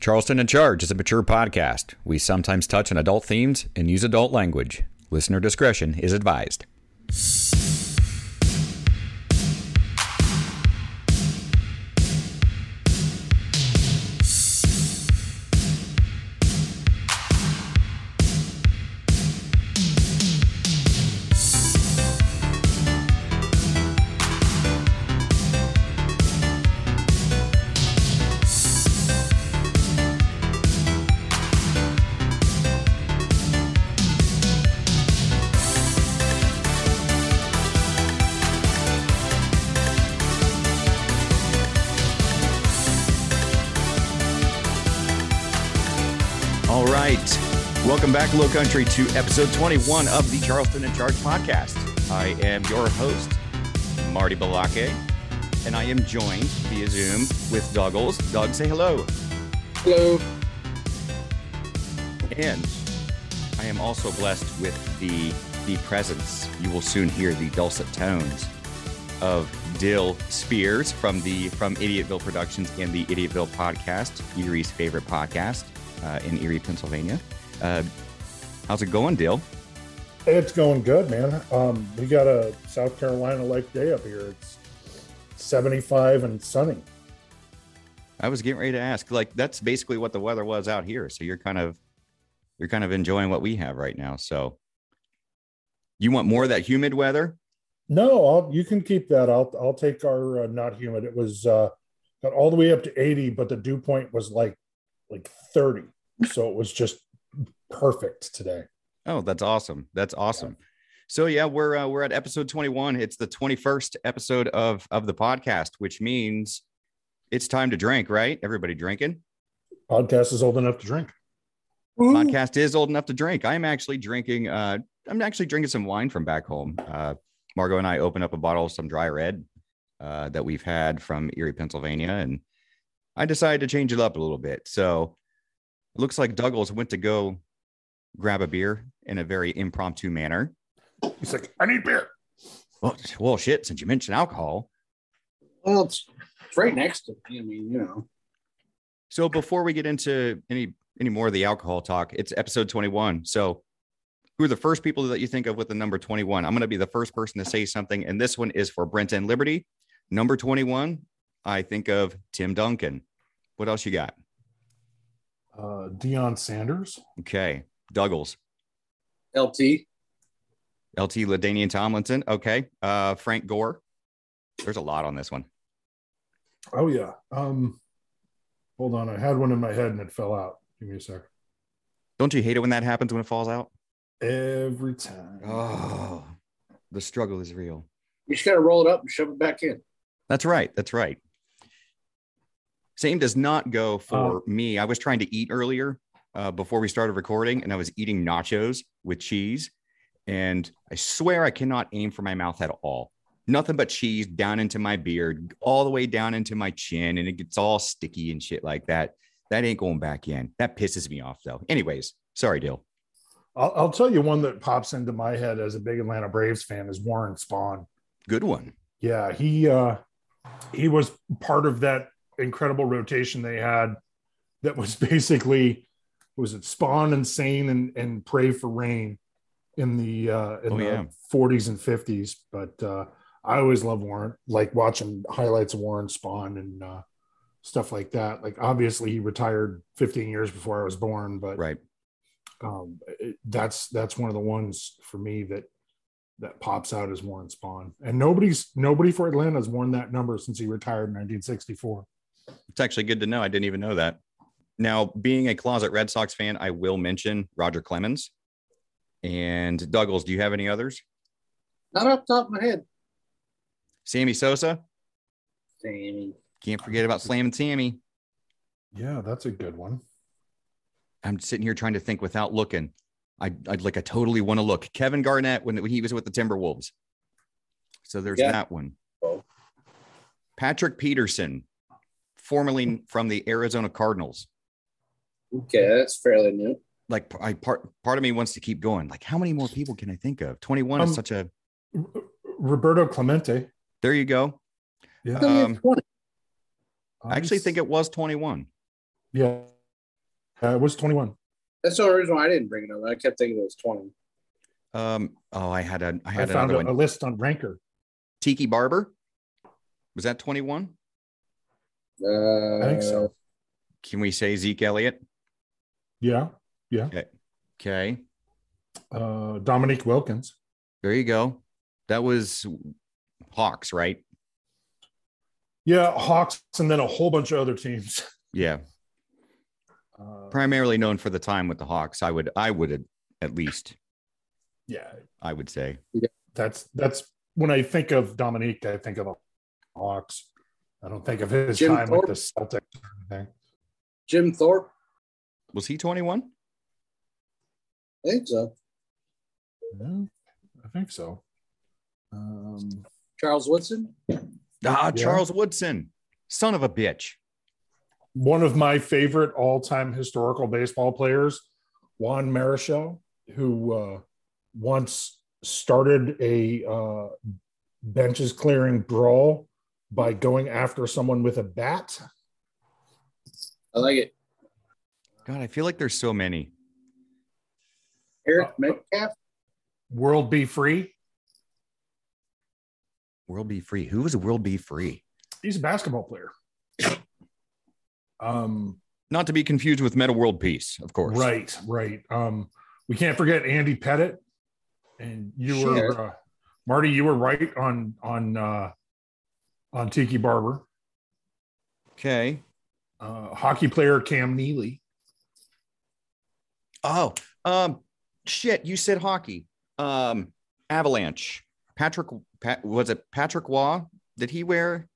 Charleston in Charge is a mature podcast. We sometimes touch on adult themes and use adult language. Listener discretion is advised. Country, to episode 21 of the Charleston in Charge podcast. I am your host, Marty Balake, and I am joined via Zoom with Douglas. Doug, say hello. Hello. And I am also blessed with the the presence. You will soon hear the dulcet tones of Dill Spears from the from Idiotville Productions and the Idiotville podcast, Erie's favorite podcast uh, in Erie, Pennsylvania. Uh, how's it going, Dill? It's going good, man. Um, we got a South Carolina like day up here. It's 75 and sunny. I was getting ready to ask. Like that's basically what the weather was out here. So you're kind of you're kind of enjoying what we have right now. So you want more of that humid weather? No, I'll, you can keep that. I'll I'll take our uh, not humid. It was uh, got all the way up to 80, but the dew point was like like 30. So it was just perfect today. Oh, that's awesome. That's awesome. So yeah, we're uh, we're at episode 21. It's the 21st episode of of the podcast, which means it's time to drink, right? Everybody drinking? Podcast is old enough to drink. Podcast is old enough to drink. I'm actually drinking uh I'm actually drinking some wine from back home. Uh Margot and I opened up a bottle of some dry red uh that we've had from Erie, Pennsylvania and I decided to change it up a little bit. So it looks like Douglas went to go grab a beer in a very impromptu manner. He's like, I need beer. Well, well, shit. Since you mentioned alcohol, Well, it's, it's right next to me. I mean, you know. so before we get into any any more of the alcohol talk, it's episode twenty one. So, who are the first people that you think of with the number twenty one? I'm going to be the first person to say something, and this one is for Brent N Liberty. Number twenty one, I think of Tim Duncan. What else you got? Uh, Deion Sanders. Okay, Douglas, LT. LT LaDainian Tomlinson. Okay, uh, Frank Gore. There's a lot on this one. Oh yeah. Um, hold on. I had one in my head and it fell out. Give me a sec. Don't you hate it when that happens when it falls out? Every time. Oh, the struggle is real. You just got to roll it up and shove it back in. That's right. That's right. Same does not go for Oh. me. I was trying to eat earlier uh, before we started recording, and I was eating nachos with cheese. And I swear I cannot aim for my mouth at all. Nothing but cheese down into my beard, all the way down into my chin, and it gets all sticky and shit like that. That ain't going back in. That pisses me off, though. Anyways, sorry, Dill. I'll, I'll tell you one that pops into my head as a big Atlanta Braves fan is Warren Spahn. Good one. Yeah, he uh he was part of that incredible rotation they had that was basically was it Spahn and Sain and, and Pray for Rain in the uh in Oh, the yeah. 40s and 50s. But uh I always love Warren, like watching highlights of Warren Spahn and uh stuff like that. Like obviously he retired 15 years before I was born, but Right. um, it- that's that's one of the ones for me that that pops out as Warren Spahn, and nobody's nobody for Atlanta has worn that number since he retired in 1964. It's actually good to know. I didn't even know that. Now, being a closet Red Sox fan, I will mention Roger Clemens and Douglas. Do you have any others? Not off the top of my head. Sammy Sosa. Sammy. Can't forget about Slam and Sammy. Yeah, that's a good one. I'm sitting here trying to think without looking. I, I'd like I totally want to look. Kevin Garnett when, when he was with the Timberwolves. So there's Yeah. that one. Oh. Patrick Peterson, formerly from the Arizona Cardinals. Okay, that's fairly new. Like I part part of me wants to keep going. Like how many more people can I think of? 21 Um, is such a R- Roberto Clemente. there you go. Yeah, Only Um, I actually think it was 21. Yeah, Uh, it was 21. That's the only reason why I didn't bring it up. I kept thinking it was 20. Um, oh, I had a I had found another a, a one. list on Ranker. Tiki Barber. Was that 21? Uh, I think so. Can we say Zeke Elliott? Yeah. Yeah. Okay. Uh, Dominique Wilkins. There you go. That was Hawks, right? Yeah. Hawks and then a whole bunch of other teams. Yeah. Uh, Primarily known for the time with the Hawks. I would I would at least yeah. I would say. yeah. That's that's when I think of Dominique, I think of Hawks. I don't think of his Jim time Thorpe? with the Celtics or anything. Jim Thorpe. Was he 21? I think so. Yeah, I think so. Um, Charles Woodson. Ah, Yeah. Charles Woodson. Son of a bitch. one of my favorite all-time historical baseball players, Juan Marichal, who uh, once started a uh, benches clearing brawl by going after someone with a bat. I like it. God, I feel like there's so many. Eric Metcalf. World B. Free. World B. Free. Who was World B. Free? He's a basketball player. Um, Not to be confused with Metta World Peace, of course. right, right. Um, we can't forget Andy Pettitte, and you Sure. were uh, Marty. You were right on on uh, on Tiki Barber. Okay. uh, hockey player Cam Neely. Oh, um, shit. You said hockey. Um, Avalanche. Patrick, Pat, was it Patrick Roy? Did he wear,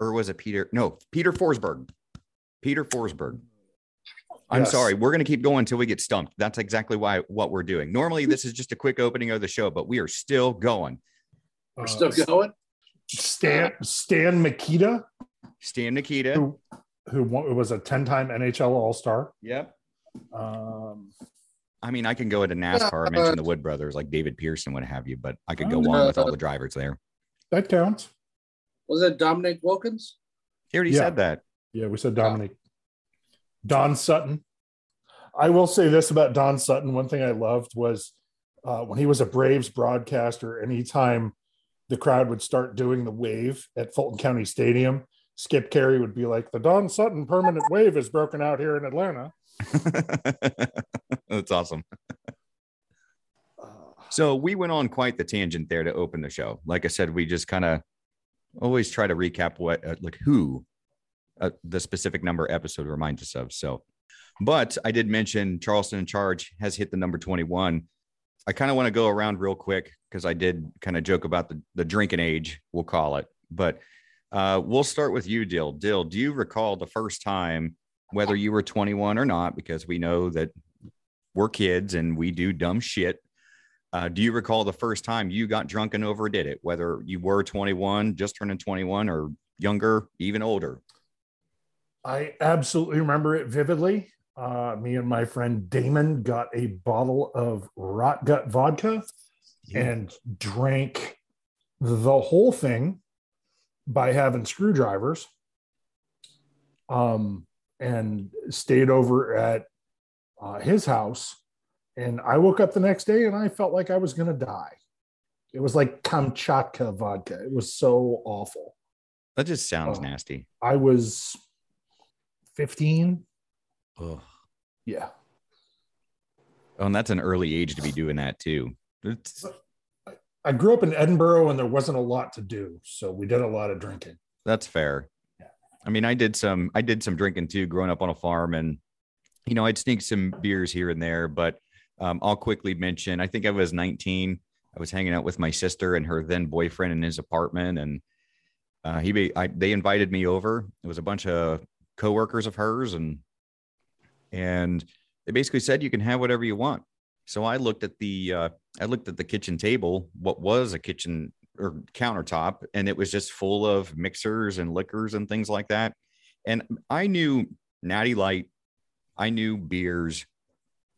or was it Peter? No, Peter Forsberg. Peter Forsberg. I'm Yes. sorry. We're going to keep going until we get stumped. That's exactly why what we're doing. Normally, this is just a quick opening of the show, but we are still going. We're Uh, still going. Stan Stan Mikita, Stan Nikita. who who wa- was a ten-time NHL All Star. Yep. Um, I mean, I can go into NASCAR, Uh, mention the Wood brothers like David Pearson, what have you, but I could go on with all the drivers there. that counts. Was it Dominic Wilkins? He already Yeah. said that. Yeah, we said Dominic. Don Sutton. I will say this about Don Sutton. One thing I loved was uh, when he was a Braves broadcaster, anytime the crowd would start doing the wave at Fulton County Stadium, Skip Caray would be like, The Don Sutton permanent wave is broken out here in Atlanta. That's awesome. So we went on quite the tangent there to open the show. Like I said, we just kind of always try to recap what, uh, like who uh, the specific number episode reminds us of. So, but I did mention Charleston in charge has hit the number 21. I kind of want to go around real quick because I did kind of joke about the, the drinking age, we'll call it. But uh, we'll start with you, Dill. Dill, do you recall the first time, whether you were 21 or not, because we know that we're kids and we do dumb shit. Uh, do you recall the first time you got drunk and overdid it, whether you were 21, just turning 21, or younger, even older? I absolutely remember it vividly. Uh, me and my friend Damon got a bottle of rot gut vodka and drank the whole thing by having screwdrivers. Um, and stayed over at uh, his house. And I woke up the next day and I felt like I was going to die. It was like Kamchatka vodka. It was so awful. That just sounds Oh. nasty. I was 15. Ugh. Yeah. Oh, and that's an early age to be doing that too. It's, I grew up in Edinboro and there wasn't a lot to do. So we did a lot of drinking. that's fair. Yeah. I mean, I did some, I did some drinking too, growing up on a farm, and you know, I'd sneak some beers here and there. But um, I'll quickly mention, I think I was 19. I was hanging out with my sister and her then boyfriend in his apartment, and uh, he, be- I, they invited me over. It was a bunch of coworkers of hers, and and they basically said you can have whatever you want. So I looked at the, uh, I looked at the kitchen table, what was a kitchen or countertop, and it was just full of mixers and liquors and things like that. And I knew Natty Light, I knew beers.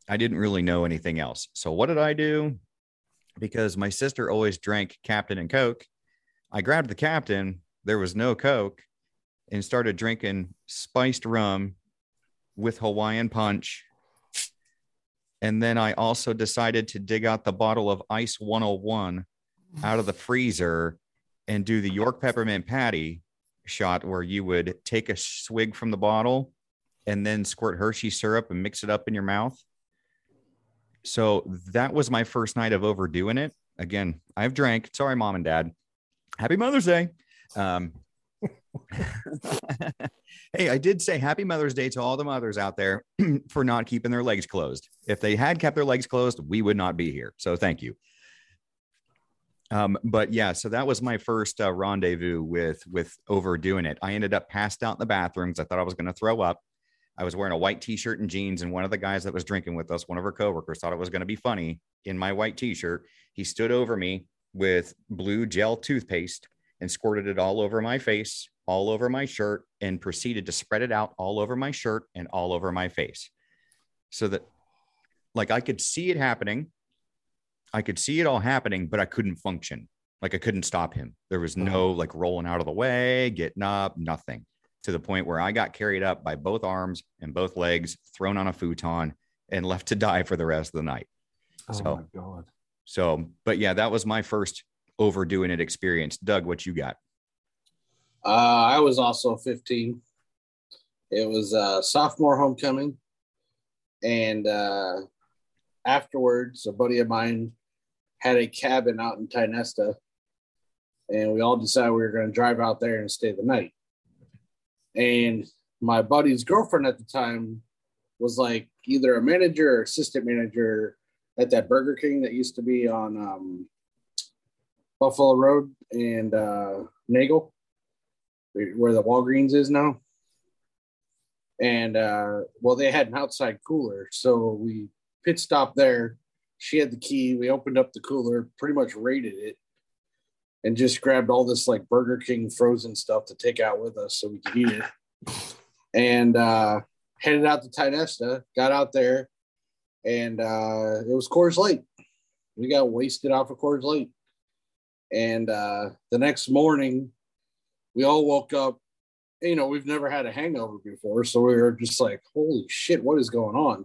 I didn't really know anything else. So what did I do? Because my sister always drank Captain and Coke, I grabbed the Captain. There was no Coke, and started drinking spiced rum with Hawaiian punch And then I also decided to dig out the bottle of Ice 101 out of the freezer and do the York peppermint patty shot where you would take a swig from the bottle and then squirt Hershey syrup and mix it up in your mouth. So that was my first night of overdoing it. Again, I've drank. Sorry, mom and dad. Happy Mother's Day. Um, hey, I did say happy Mother's Day to all the mothers out there for not keeping their legs closed. If they had kept their legs closed, we would not be here. So thank you. Um, but yeah, so that was my first uh, rendezvous with with overdoing it. I ended up passed out in the bathrooms. I thought I was going to throw up. I was wearing a white t-shirt and jeans, and one of the guys that was drinking with us, one of our coworkers, thought it was going to be funny in my white t-shirt. He stood over me with blue gel toothpaste and squirted it all over my face, all over my shirt, and proceeded to spread it out all over my shirt and all over my face. So that like I could see it happening. I could see it all happening, but I couldn't function. Like I couldn't stop him. There was no uh-huh. like rolling out of the way, getting up, nothing to the point where I got carried up by both arms and both legs, thrown on a futon, and left to die for the rest of the night. Oh So- my god. So, but yeah, that was my first overdoing it experience. Doug, what you got? Uh, I was also 15. It was uh, sophomore homecoming. And uh, afterwards, a buddy of mine had a cabin out in Tionesta. And we all decided we were going to drive out there and stay the night. And my buddy's girlfriend at the time was like either a manager or assistant manager at that Burger King that used to be on um, Buffalo Road and uh, Nagle where the Walgreens is now. And uh, well, they had an outside cooler, so we pit stopped there. She had the key. We opened up the cooler, pretty much raided it, and just grabbed all this like Burger King frozen stuff to take out with us so we could eat it. And uh, headed out to Tionesta. Got out there, and uh, it was Coors Light. We got wasted off of Coors Light. And uh, the next morning, we all woke up you know we've never had a hangover before so we were just like holy shit what is going on?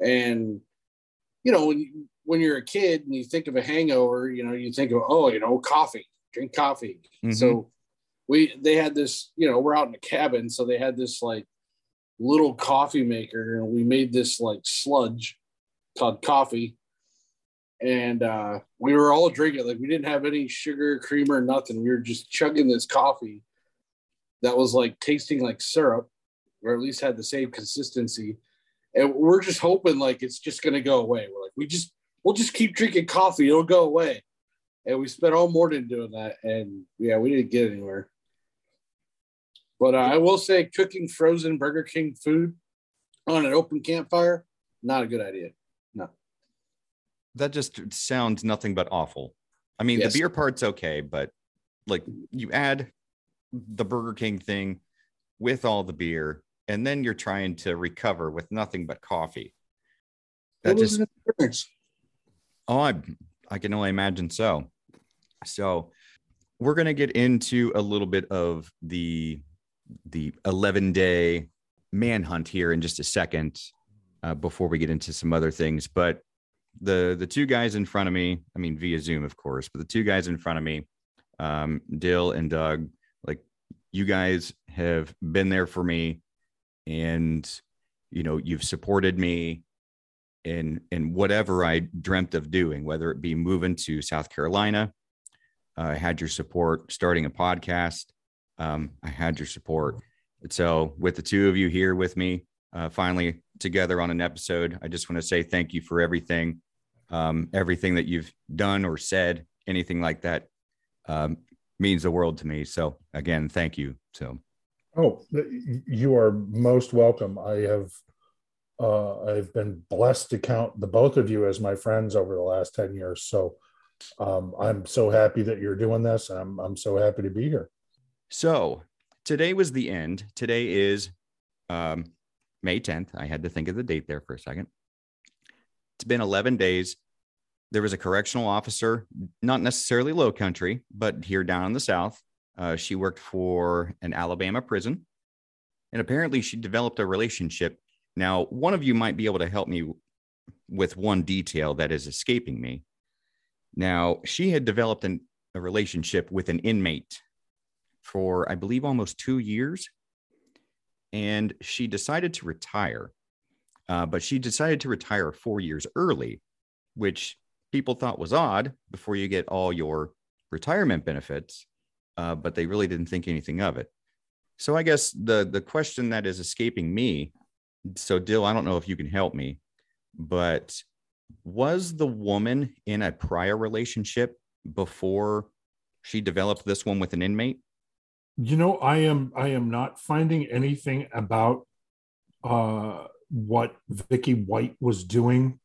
And you know when, you, when you're a kid and you think of a hangover you know you think of oh you know coffee drink coffee. Mhm. so we they had this you know we're out in a cabin so they had this like little coffee maker and we made this like sludge called coffee and uh, we were all drinking like we didn't have any sugar cream or nothing. We were just chugging this coffee that was like tasting like syrup or at least had the same consistency. And we're just hoping like it's just to go away. We're like we just we'll just keep drinking coffee. It'll go away. And we spent all morning doing that. And yeah we didn't get anywhere. But uh, i will say cooking frozen burger king food on an open campfire not a good idea That just sounds nothing but awful. I mean, Yes. the beer part's okay, but like you add the Burger King thing with all the beer, and then you're trying to recover with nothing but coffee. That just. Oh, I, I can only imagine so. So, we're going to get into a little bit of the the 11 day manhunt here in just a second uh, before we get into some other things. But the the two guys in front of me, I mean via Zoom, of course, but the two guys in front of me, um, Dill and Doug, like you guys have been there for me, and you know you've supported me in in whatever I dreamt of doing, whether it be moving to South Carolina. Uh, I had your support starting a podcast. Um, I had your support. So, with the two of you here with me, uh, finally together on an episode, I just want to say thank you for everything, um, everything that you've done or said, anything like that um, means the world to me. So, again, thank you. So, Oh, you are most welcome. I have uh, I've been blessed to count the both of you as my friends over the last 10 years. So um, I'm so happy that you're doing this. And I'm, I'm so happy to be here. So today was the end. Today is um, May 10th. I had to think of the date there for a second. It's been 11 days. There was a correctional officer, not necessarily low country, but here down in the South. Uh, she worked for an Alabama prison. And apparently she developed a relationship. Now, one of you might be able to help me with one detail that is escaping me. Now, she had developed an, a relationship with an inmate for, I believe, almost two years. And she decided to retire. Uh, but she decided to retire four years early, which people thought was odd before you get all your retirement benefits. Uh, but they really didn't think anything of it. So I guess the the question that is escaping me. So Dill, I don't know if you can help me, but was the woman in a prior relationship before she developed this one with an inmate? You know, I am I am not finding anything about uh what Vicky White was doing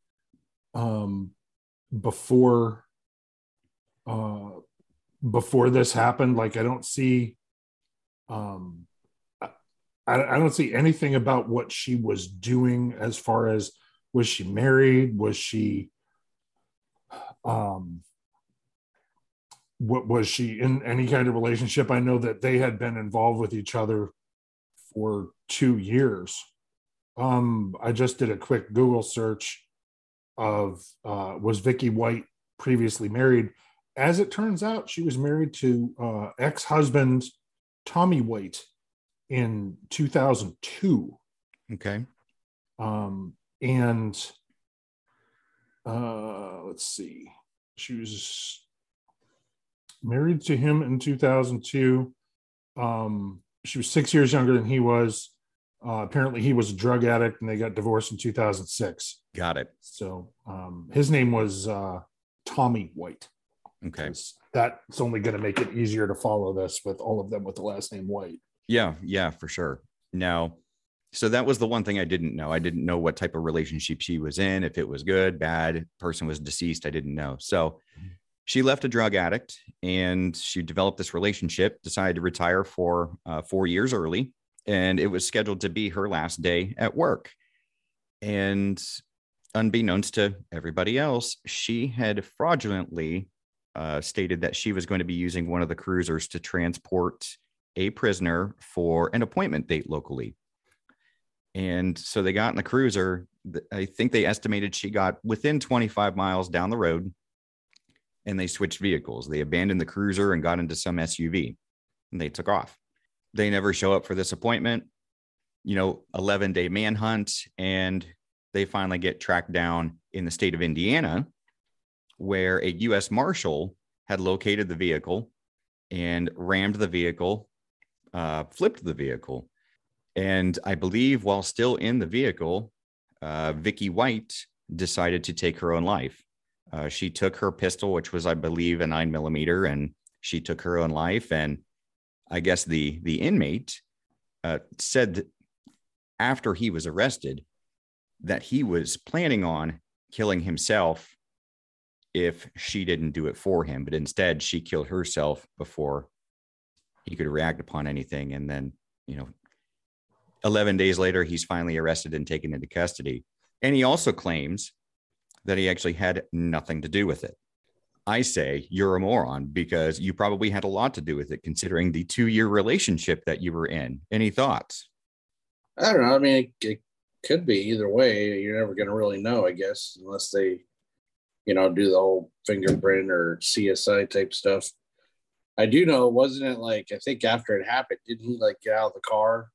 um before uh before this happened. Like I don't see um I, I don't see anything about what she was doing as far as was she married? Was she um what was she in any kind of relationship? I know that they had been involved with each other for two years um i just did a quick google search of uh was vicky white previously married? As it turns out she was married to uh ex-husband tommy white in 2002 Okay. um and uh let's see. She was married to him in 2002 um she was six years younger than he was uh apparently he was a drug addict and they got divorced in 2006 Got it. so um his name was uh tommy white Okay, that's only going to make it easier to follow this with all of them with the last name white Yeah, yeah, for sure. Now, so that was the one thing I didn't know. I didn't know what type of relationship she was in, if it was good, bad, person was deceased. I didn't know. So she left a drug addict and she developed this relationship, decided to retire for uh, four years early. And it was scheduled to be her last day at work. And unbeknownst to everybody else, she had fraudulently uh, stated that she was going to be using one of the cruisers to transport a prisoner for an appointment date locally. And so they got in the cruiser. I think they estimated she got within 25 miles down the road and they switched vehicles. They abandoned the cruiser and got into some SUV and they took off. They never show up for this appointment. You know, 11 day manhunt. And they finally get tracked down in the state of Indiana, where a U.S. Marshal had located the vehicle and rammed the vehicle, uh, flipped the vehicle. And I believe while still in the vehicle, uh, Vicky White decided to take her own life. Uh, she took her pistol, which was, I believe, a nine millimeter, and she took her own life. And I guess the the inmate uh, said after he was arrested that he was planning on killing himself if she didn't do it for him, but instead she killed herself before he could react upon anything. And then, you know, 11 days later, he's finally arrested and taken into custody. And he also claims that he actually had nothing to do with it. I say you're a moron because you probably had a lot to do with it, considering the two year relationship that you were in. Any thoughts? I don't know. I mean, it, it could be either way. You're never going to really know, I guess, unless they, you know, do the whole fingerprint or CSI type stuff. I do know, wasn't it like I think after it happened, didn't he like get out of the car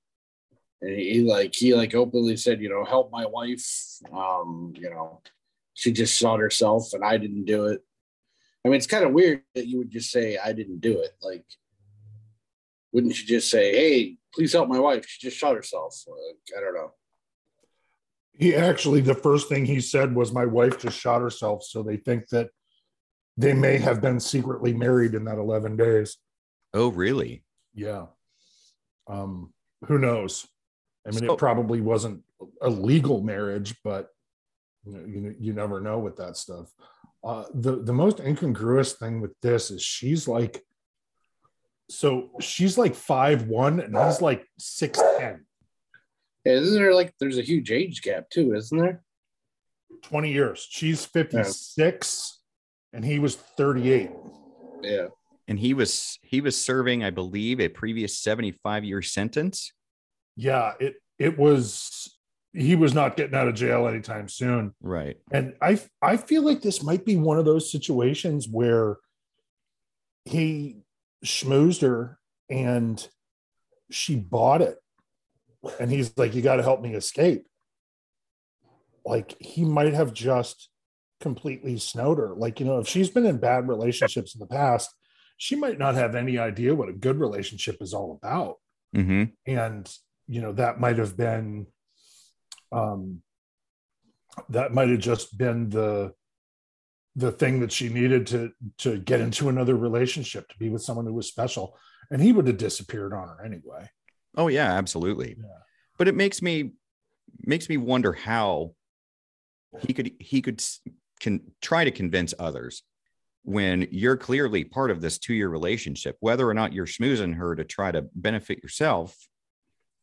and he, he like he like openly said, you know, help my wife. Um, you know, she just shot herself and I didn't do it. I mean, it's kind of weird that you would just say I didn't do it. Like, wouldn't you just say, "Hey, please help my wife. She just shot herself." Like, I don't know. he actually the first thing he said was my wife just shot herself so they think that they may have been secretly married in that 11 days Oh, really? yeah um who knows i mean So- it probably wasn't a legal marriage but you know you, you never know with that stuff uh the the most incongruous thing with this is she's like so she's like five one and he's like six ten Yeah, isn't there like there's a huge age gap too, isn't there? 20 years she's 56 and he was 38 Yeah. And he was he was serving, I believe, a previous 75 year sentence. yeah it it was he was not getting out of jail anytime soon. Right. And I I feel like this might be one of those situations where he schmoozed her and she bought it. And he's like, You got to help me escape. Like he might have just completely snowed her. Like, you know, if she's been in bad relationships in the past, she might not have any idea what a good relationship is all about. Mm-hmm. And, you know, that might have been, um, that might have just been the, the thing that she needed to to get into another relationship to be with someone who was special and he would have disappeared on her anyway Oh yeah, absolutely. Yeah. But it makes me makes me wonder how he could he could can try to convince others when you're clearly part of this two-year relationship, whether or not you're schmoozing her to try to benefit yourself,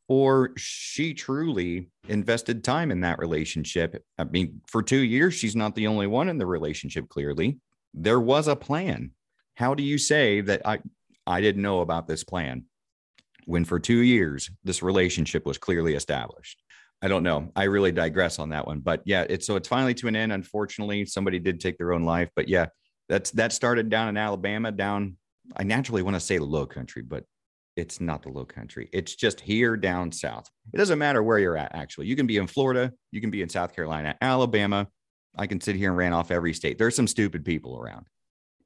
or she truly invested time in that relationship. I mean, for two years, she's not the only one in the relationship, clearly. There was a plan. How do you say that I I didn't know about this plan? when for two years this relationship was clearly established. I don't know. I really digress on that one, but yeah, it's so it's finally to an end. Unfortunately, somebody did take their own life, but yeah, that's that started down in Alabama. Down, I naturally want to say Low Country, but it's not the Low Country. It's just here down south. It doesn't matter where you're at. Actually, you can be in Florida, you can be in South Carolina, Alabama. I can sit here and ran off every state. There's some stupid people around.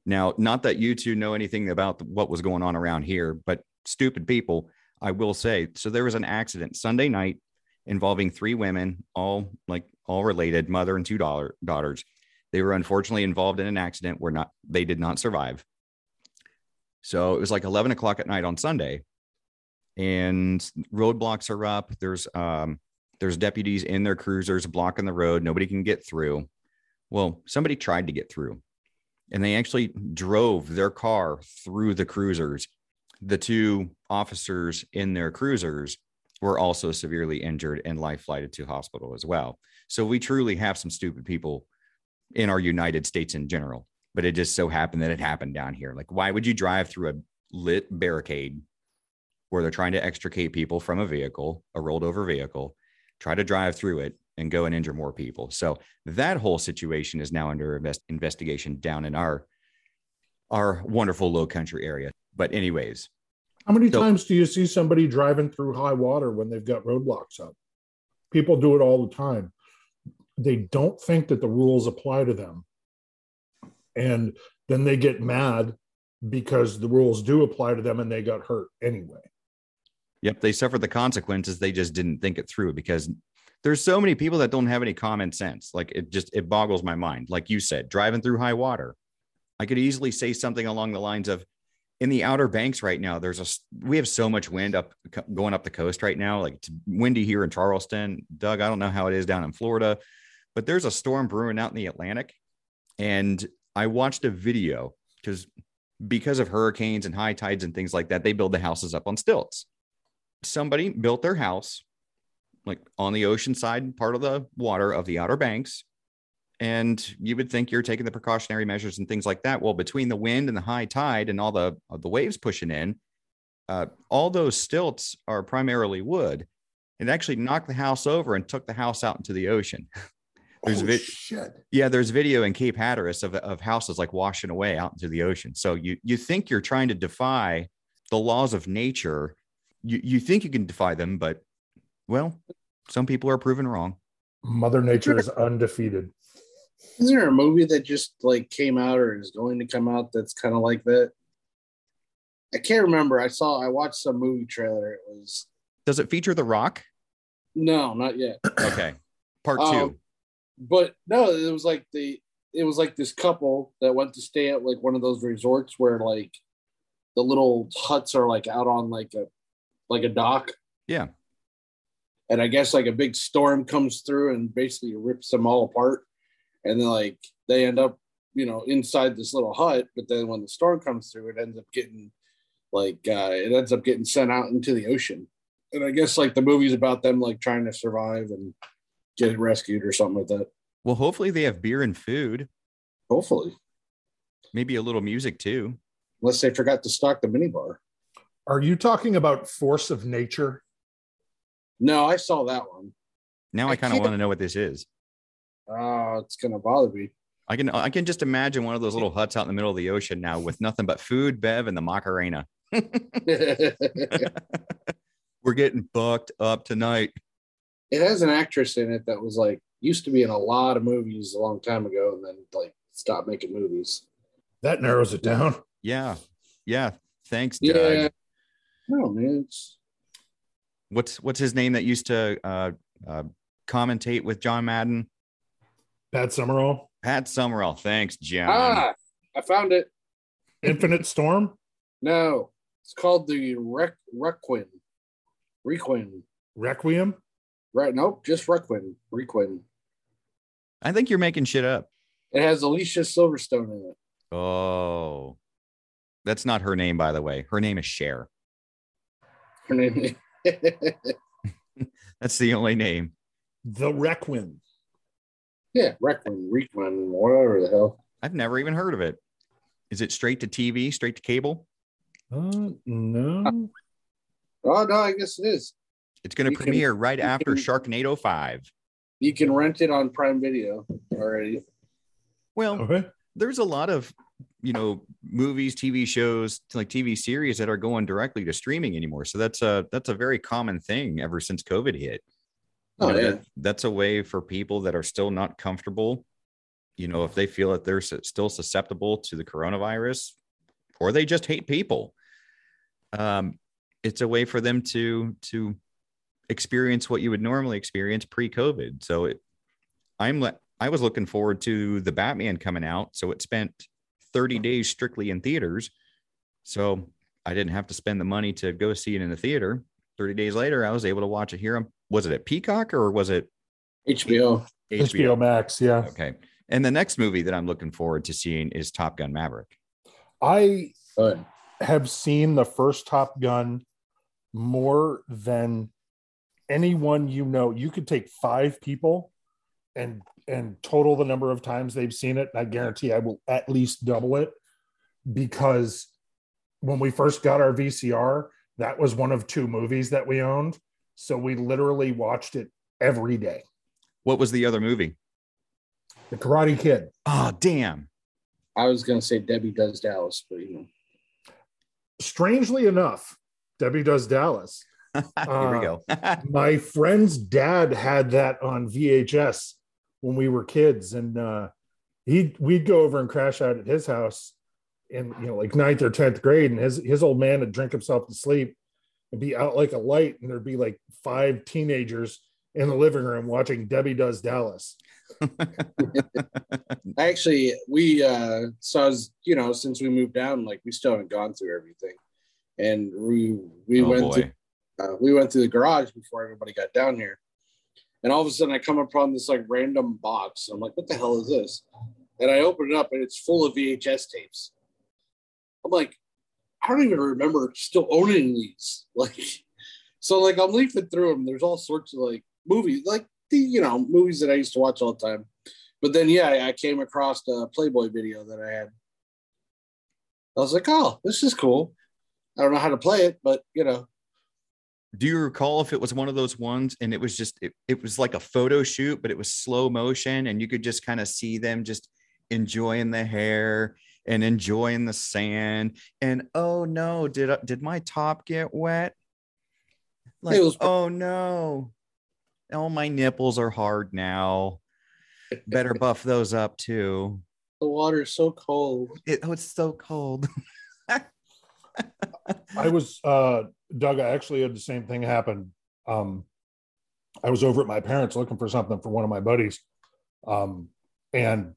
Now, not that you two know anything about what was going on around here, but stupid people, I will say. So there was an accident Sunday night involving three women, all like all related, mother and two daughter, daughters. They were unfortunately involved in an accident where not they did not survive. So it was like 11 o'clock at night on Sunday, and roadblocks are up. There's um there's deputies in their cruisers blocking the road. Nobody can get through. Well, somebody tried to get through, and they actually drove their car through the cruisers. The two officers in their cruisers were also severely injured and life flighted to hospital as well. So we truly have some stupid people in our United States in general. But it just so happened that it happened down here. Like, why would you drive through a lit barricade where they're trying to extricate people from a vehicle, a rolled over vehicle, try to drive through it and go and injure more people? So that whole situation is now under invest- investigation down in our our wonderful low country area. But anyways, how many So- times do you see somebody driving through high water when they've got roadblocks up people do it all the time they don't think that the rules apply to them and then they get mad because the rules do apply to them and they got hurt anyway Yep, they suffered the consequences. They just didn't think it through because there's so many people that don't have any common sense. Like it just it boggles my mind. Like you said, driving through high water. I could easily say something along the lines of in the outer banks right now there's a we have so much wind up going up the coast right now like it's windy here in Charleston. Doug, I don't know how it is down in Florida, but there's a storm brewing out in the Atlantic and I watched a video cuz because of hurricanes and high tides and things like that, they build the houses up on stilts. Somebody built their house like on the ocean side part of the water of the outer banks and you would think you're taking the precautionary measures and things like that. Well between the wind and the high tide and all the the waves pushing in uh, all those stilts are primarily wood. It actually knocked the house over and took the house out into the ocean There's oh, vi- shit yeah, there's video in Cape Hatteras of, of houses like washing away out into the ocean. So you you think you're trying to defy the laws of nature. You you think you can defy them, but well, some people are proven wrong. mother nature is undefeated Isn't there a movie that just like came out or is going to come out that's kind of like that? I can't remember. I saw I watched some movie trailer. It was Does it feature The Rock? no, not yet. Okay, part Um, two. But no, it was like the it was like this couple that went to stay at like one of those resorts where like the little huts are like out on like a like a dock. Yeah. And I guess like a big storm comes through and basically rips them all apart. And then like they end up, you know, inside this little hut. But then when the storm comes through, it ends up getting like uh it ends up getting sent out into the ocean. And I guess like the movie's about them like trying to survive and get rescued or something like that. Well, hopefully they have beer and food, Hopefully. maybe a little music too. Unless they forgot to stock the minibar. are you talking about force of nature No, I saw that one. Now I, I kind of want to know what this is. Oh, it's gonna bother me. I can I can just imagine one of those little huts out in the middle of the ocean now with nothing but food, bev, and the Macarena. We're getting bucked up tonight. Has an actress in it that was like used to be in a lot of movies a long time ago, and then like stopped making movies. That narrows it down. Yeah. Yeah. Thanks, Doug. Yeah. No man, it's What's what's his name that used to uh, uh, commentate with John Madden? Pat Summerall, Pat Summerall. Thanks, John. ah, I found it. Infinite Storm, No, it's called the Requiem. Requin. Requin. Requiem. Right? Nope, just Requin. Requin. I think you're making shit up. It has Alicia Silverstone in it. Oh, that's not her name, by the way. Her name is Cher. Her name. That's the only name. The Requin. yeah, Requin, Requin, whatever the hell. I've never even heard of it. Is it straight to TV, straight to cable? Uh, no. Oh no, I guess it is. It's going to You can- premiere right after can- Sharknado 5. You can rent it on Prime Video already. Well, Okay. there's a lot of, you know, movies, TV shows, like TV series that are going directly to streaming anymore. So that's a that's a very common thing ever since COVID hit. You Oh know, yeah. that- that's a way for people that are still not comfortable, you know, if they feel that they're s- still susceptible to the coronavirus or they just hate people. Um, it's a way for them to to experience what you would normally experience pre-COVID. So it, I'm le- I was looking forward to the Batman coming out, so it spent 30 hmm. days strictly in theaters. So I didn't have to spend the money to go see it in the theater. 30 days later, I was able to watch it here. Was it at Peacock or was it HBO. HBO Max. Yeah. Okay. And the next movie that I'm looking forward to seeing is Top Gun Maverick. I But have seen the first Top Gun more than anyone you know. You could take five people and and total the number of times they've seen it. I guarantee I will at least double it because when we first got our VCR, that was one of two movies that we owned. So we literally watched it every day. What was the other movie? The Karate Kid. Oh, damn. I was gonna say Debbie Does Dallas, but you know. Strangely enough, Debbie Does Dallas. Here we go. my friend's dad had that on VHS when we were kids, and uh, he we'd go over and crash out at his house in you know like ninth or tenth grade, and his his old man would drink himself to sleep and be out like a light, and there'd be like five teenagers in the living room watching Debbie Does Dallas. Actually, we uh so I was, you know, since we moved down, like we still haven't gone through everything. And we we oh, went boy. through uh, we went through the garage before everybody got down here. And all of a sudden I come upon this like random box. I'm like, what the hell is this? And I open it up and it's full of VHS tapes. I'm like, I don't even remember still owning these. Like, so like I'm leafing through them. There's all sorts of like movies, like the you know movies that I used to watch all the time. But then yeah, I came across a Playboy video that I had. I was like, oh, this is cool. I don't know how to play it, but you know, Do you recall if it was one of those ones and it was just, it, it was like a photo shoot, but it was slow motion and you could just kind of see them just enjoying the hair and enjoying the sand. And oh no, did, I- did my top get wet? Like, was- oh no. Oh, my nipples are hard now. Better buff those up too. the water is so cold. It, oh, it's so cold. I was uh Doug, I actually had the same thing happen. Um I was over at my parents looking for something for one of my buddies. Um and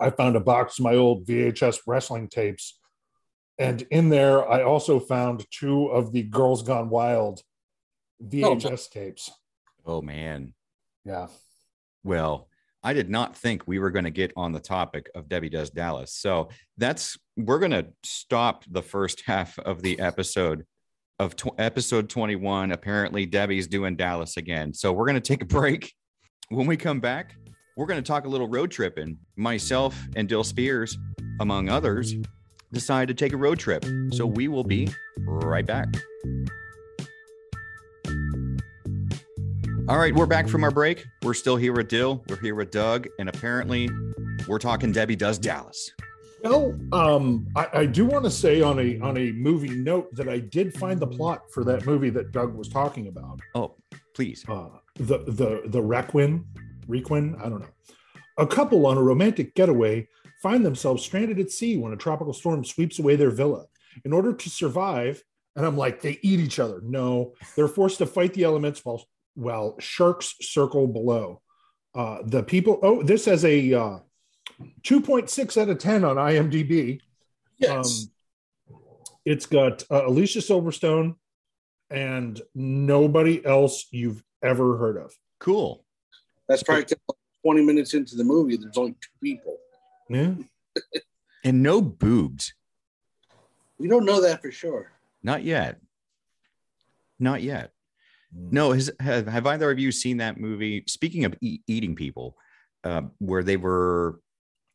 I found a box of my old VHS wrestling tapes. And in there I also found two of the Girls Gone Wild VHS tapes. Oh man. Yeah. Well, I did not think we were going to get on the topic of Debbie Does Dallas. So that's, we're going to stop the first half of the episode of tw- episode 21. Apparently, Debbie's doing Dallas again. So we're going to take a break. When we come back, we're going to talk a little road tripping. Myself and Dill Spears, among others, decided to take a road trip. So we will be right back. All right, we're back from our break. We're still here with Dill. We're here with Doug, and apparently, we're talking Debbie Does Dallas. Well, um, I, I do want to say on a on a movie note that I did find the plot for that movie that Doug was talking about. Oh, please. Uh, the the the Requin, Requin, I don't know. A couple on a romantic getaway find themselves stranded at sea when a tropical storm sweeps away their villa. In order to survive, and I'm like, they eat each other. No, they're forced to fight the elements while while sharks circle below. Uh, the people. Oh, this has a uh, 2.6 out of 10 on IMDb. Yes. Um, it's got uh, Alicia Silverstone and nobody else you've ever heard of. Cool. That's probably 20 minutes into the movie. There's only two people. Yeah. And no boobs. We don't know that for sure. Not yet. Not yet. No, has, have, have either of you seen that movie? Speaking of e- eating people, uh, where they were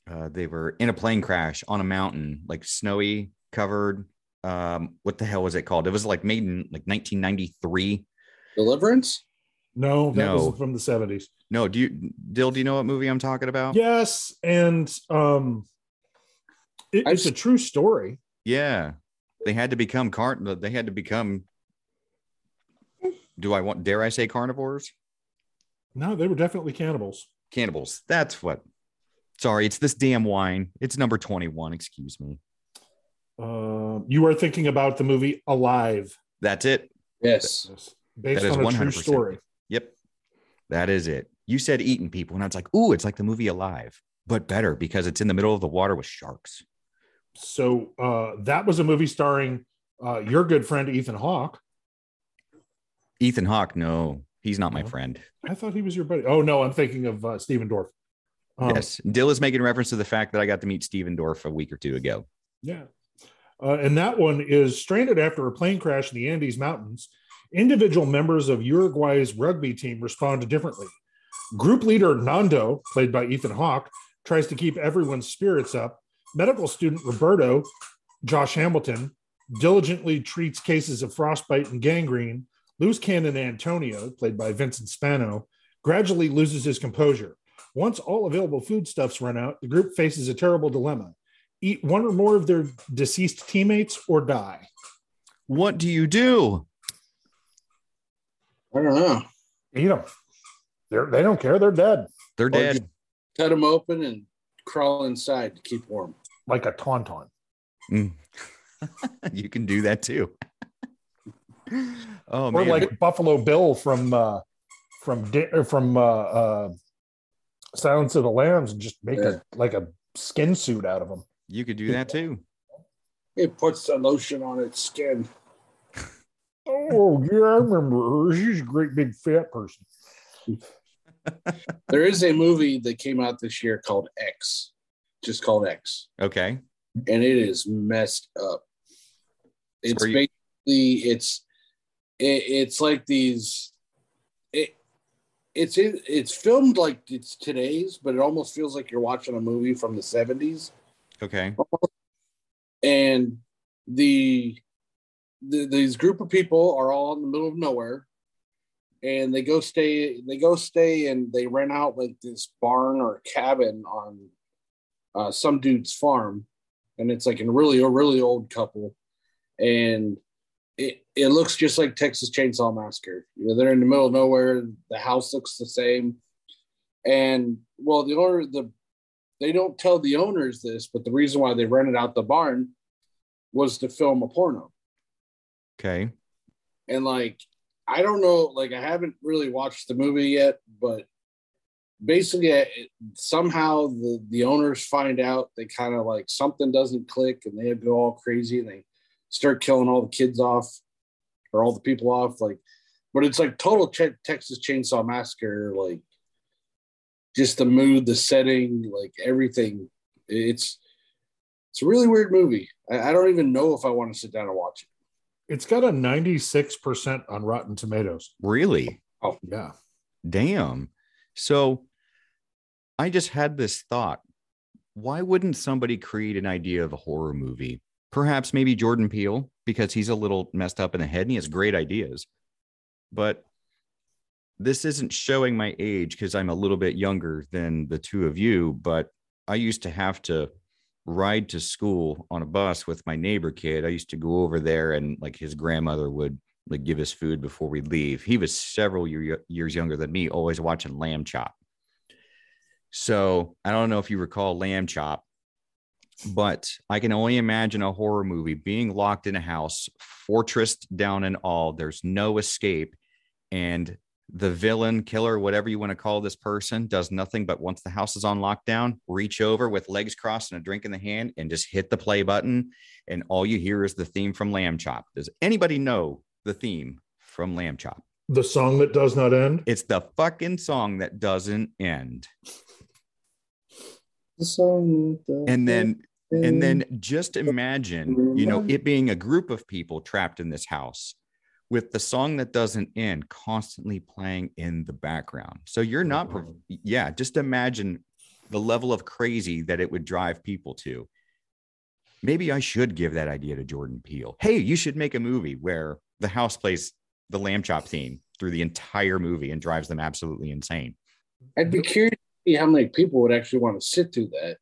uh, they were in a plane crash on a mountain, like snowy covered. Um, what the hell was it called? It was like made in like 1993. Deliverance? No, that No. was from the 70s. No, do you, Dill? Do you know what movie I'm talking about? Yes. And um, it- I've it's a s- true story. Yeah, they had to become car. They had to become. Do I want? Dare I say carnivores? No, they were definitely cannibals. Cannibals. That's what. Sorry, it's this damn wine. It's number 21. Excuse me. Uh, you are thinking about the movie Alive, That's it. Yes. based That is on a true 100%. story. Yep. That is it. You said eating people, and I was like, ooh, it's like the movie Alive, but better because it's in the middle of the water with sharks. So uh, that was a movie starring uh, your good friend Ethan Hawke. Ethan Hawke, no, he's not my friend. I thought he was your buddy. Oh no, I'm thinking of uh, Stephen Dorff. Um, yes. Dill is making reference to the fact that I got to meet Stephen Dorff a week or two ago. Yeah. Uh, and that one is stranded after a plane crash in the Andes Mountains. Individual members of Uruguay's rugby team respond differently. Group leader Nando, played by Ethan Hawke, tries to keep everyone's spirits up. Medical student Roberto, Josh Hamilton, diligently treats cases of frostbite and gangrene. Loose cannon Antonio, played by Vincent Spano, gradually loses his composure. Once all available foodstuffs run out, the group faces a terrible dilemma eat one or more of their deceased teammates or die. What do you do? I don't know. Eat them. They're, they don't care. They're dead. They're dead. Cut them open and crawl inside to keep warm. Like a tauntaun. Mm. you can do that too. oh Or man. like Buffalo Bill from uh, from Di- or from uh, uh, Silence of the Lambs and just make Yeah. a like a skin suit out of them. you could do that too. It puts a lotion on its skin. Oh yeah, I remember her. She's a great big fat person. There is a movie that came out this year called X, just called X, Okay. and it is messed up. It's where you- basically it's it, it's like these it it's it's filmed like it's today's, but it almost feels like you're watching a movie from the 70s. Okay. and the, the these group of people are all in the middle of nowhere and they go stay they go stay and they rent out like this barn or cabin on uh, some dude's farm and it's like a really a really old couple and it, it looks just like texas chainsaw massacre you know they're in the middle of nowhere the house looks the same and well the owner the they don't tell the owners this, but the reason why they rented out the barn was to film a porno. Okay. And like, I don't know, like I haven't really watched the movie yet, but basically, it, somehow the the owners find out they kind of like something doesn't click, and they go all crazy, and they start killing all the kids off or all the people off. Like, but it's like total Ch- Texas Chainsaw Massacre, like just the mood, the setting, like everything. It's it's a really weird movie. I, I don't even know if I want to sit down and watch it. It's got a 96% on Rotten Tomatoes. Really? Oh yeah. Damn. So I just had this thought. Why wouldn't somebody create an idea of a horror movie? Perhaps maybe Jordan Peele, because he's a little messed up in the head and he has great ideas. But this isn't showing my age because I'm a little bit younger than the two of you, but I used to have to ride to school on a bus with my neighbor kid. I used to go over there and like his grandmother would like give us food before we leave. He was several year, years younger than me, always watching Lamb Chop. So I don't know if you recall Lamb Chop, but I can only imagine a horror movie being locked in a house, fortressed down and all. There's no escape. And the villain, killer, whatever you want to call this person, does nothing but once the house is on lockdown, reach over with legs crossed and a drink in the hand and just hit the play button. And all you hear is the theme from Lamb Chop. Does anybody know the theme from Lamb Chop? The song that does not end. It's the fucking song that doesn't end. The song that And then and mm. then just imagine, you know, mm. it being a group of people trapped in this house with the song that doesn't end constantly playing in the background. So you're not, mm-hmm. yeah, just imagine the level of crazy that it would drive people to. Maybe I should give that idea to Jordan Peele. Hey, you should make a movie where the house plays the lamb chop theme through the entire movie and drives them absolutely insane. I'd be curious to see how many people would actually want to sit through that,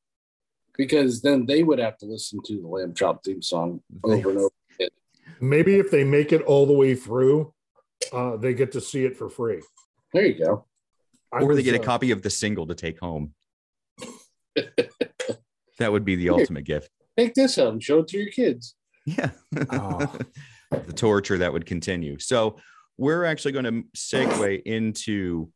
because then they would have to listen to the Lamb Chop theme song over and over. Maybe if they make it all the way through, uh, they get to see it for free. There you go. I or they was, get a uh, copy of the single to take home. that would be the ultimate gift. Take this home, and show it to your kids. Yeah. Oh. the torture that would continue. So we're actually going to segue into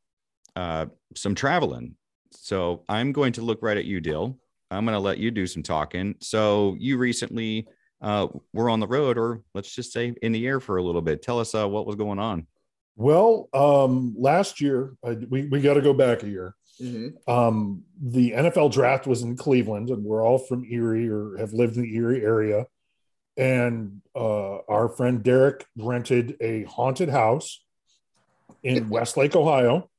uh, some traveling. So I'm going to look right at you, Dill. I'm going to let you do some talking. So you recently uh, were on the road, or let's just say in the air for a little bit. Tell us uh, what was going on. Well, um, last year I, we we got to go back a year. Um, the NFL draft was in Cleveland, and we're all from Erie or have lived in the Erie area. And uh, our friend Derek rented a haunted house in Westlake, Ohio.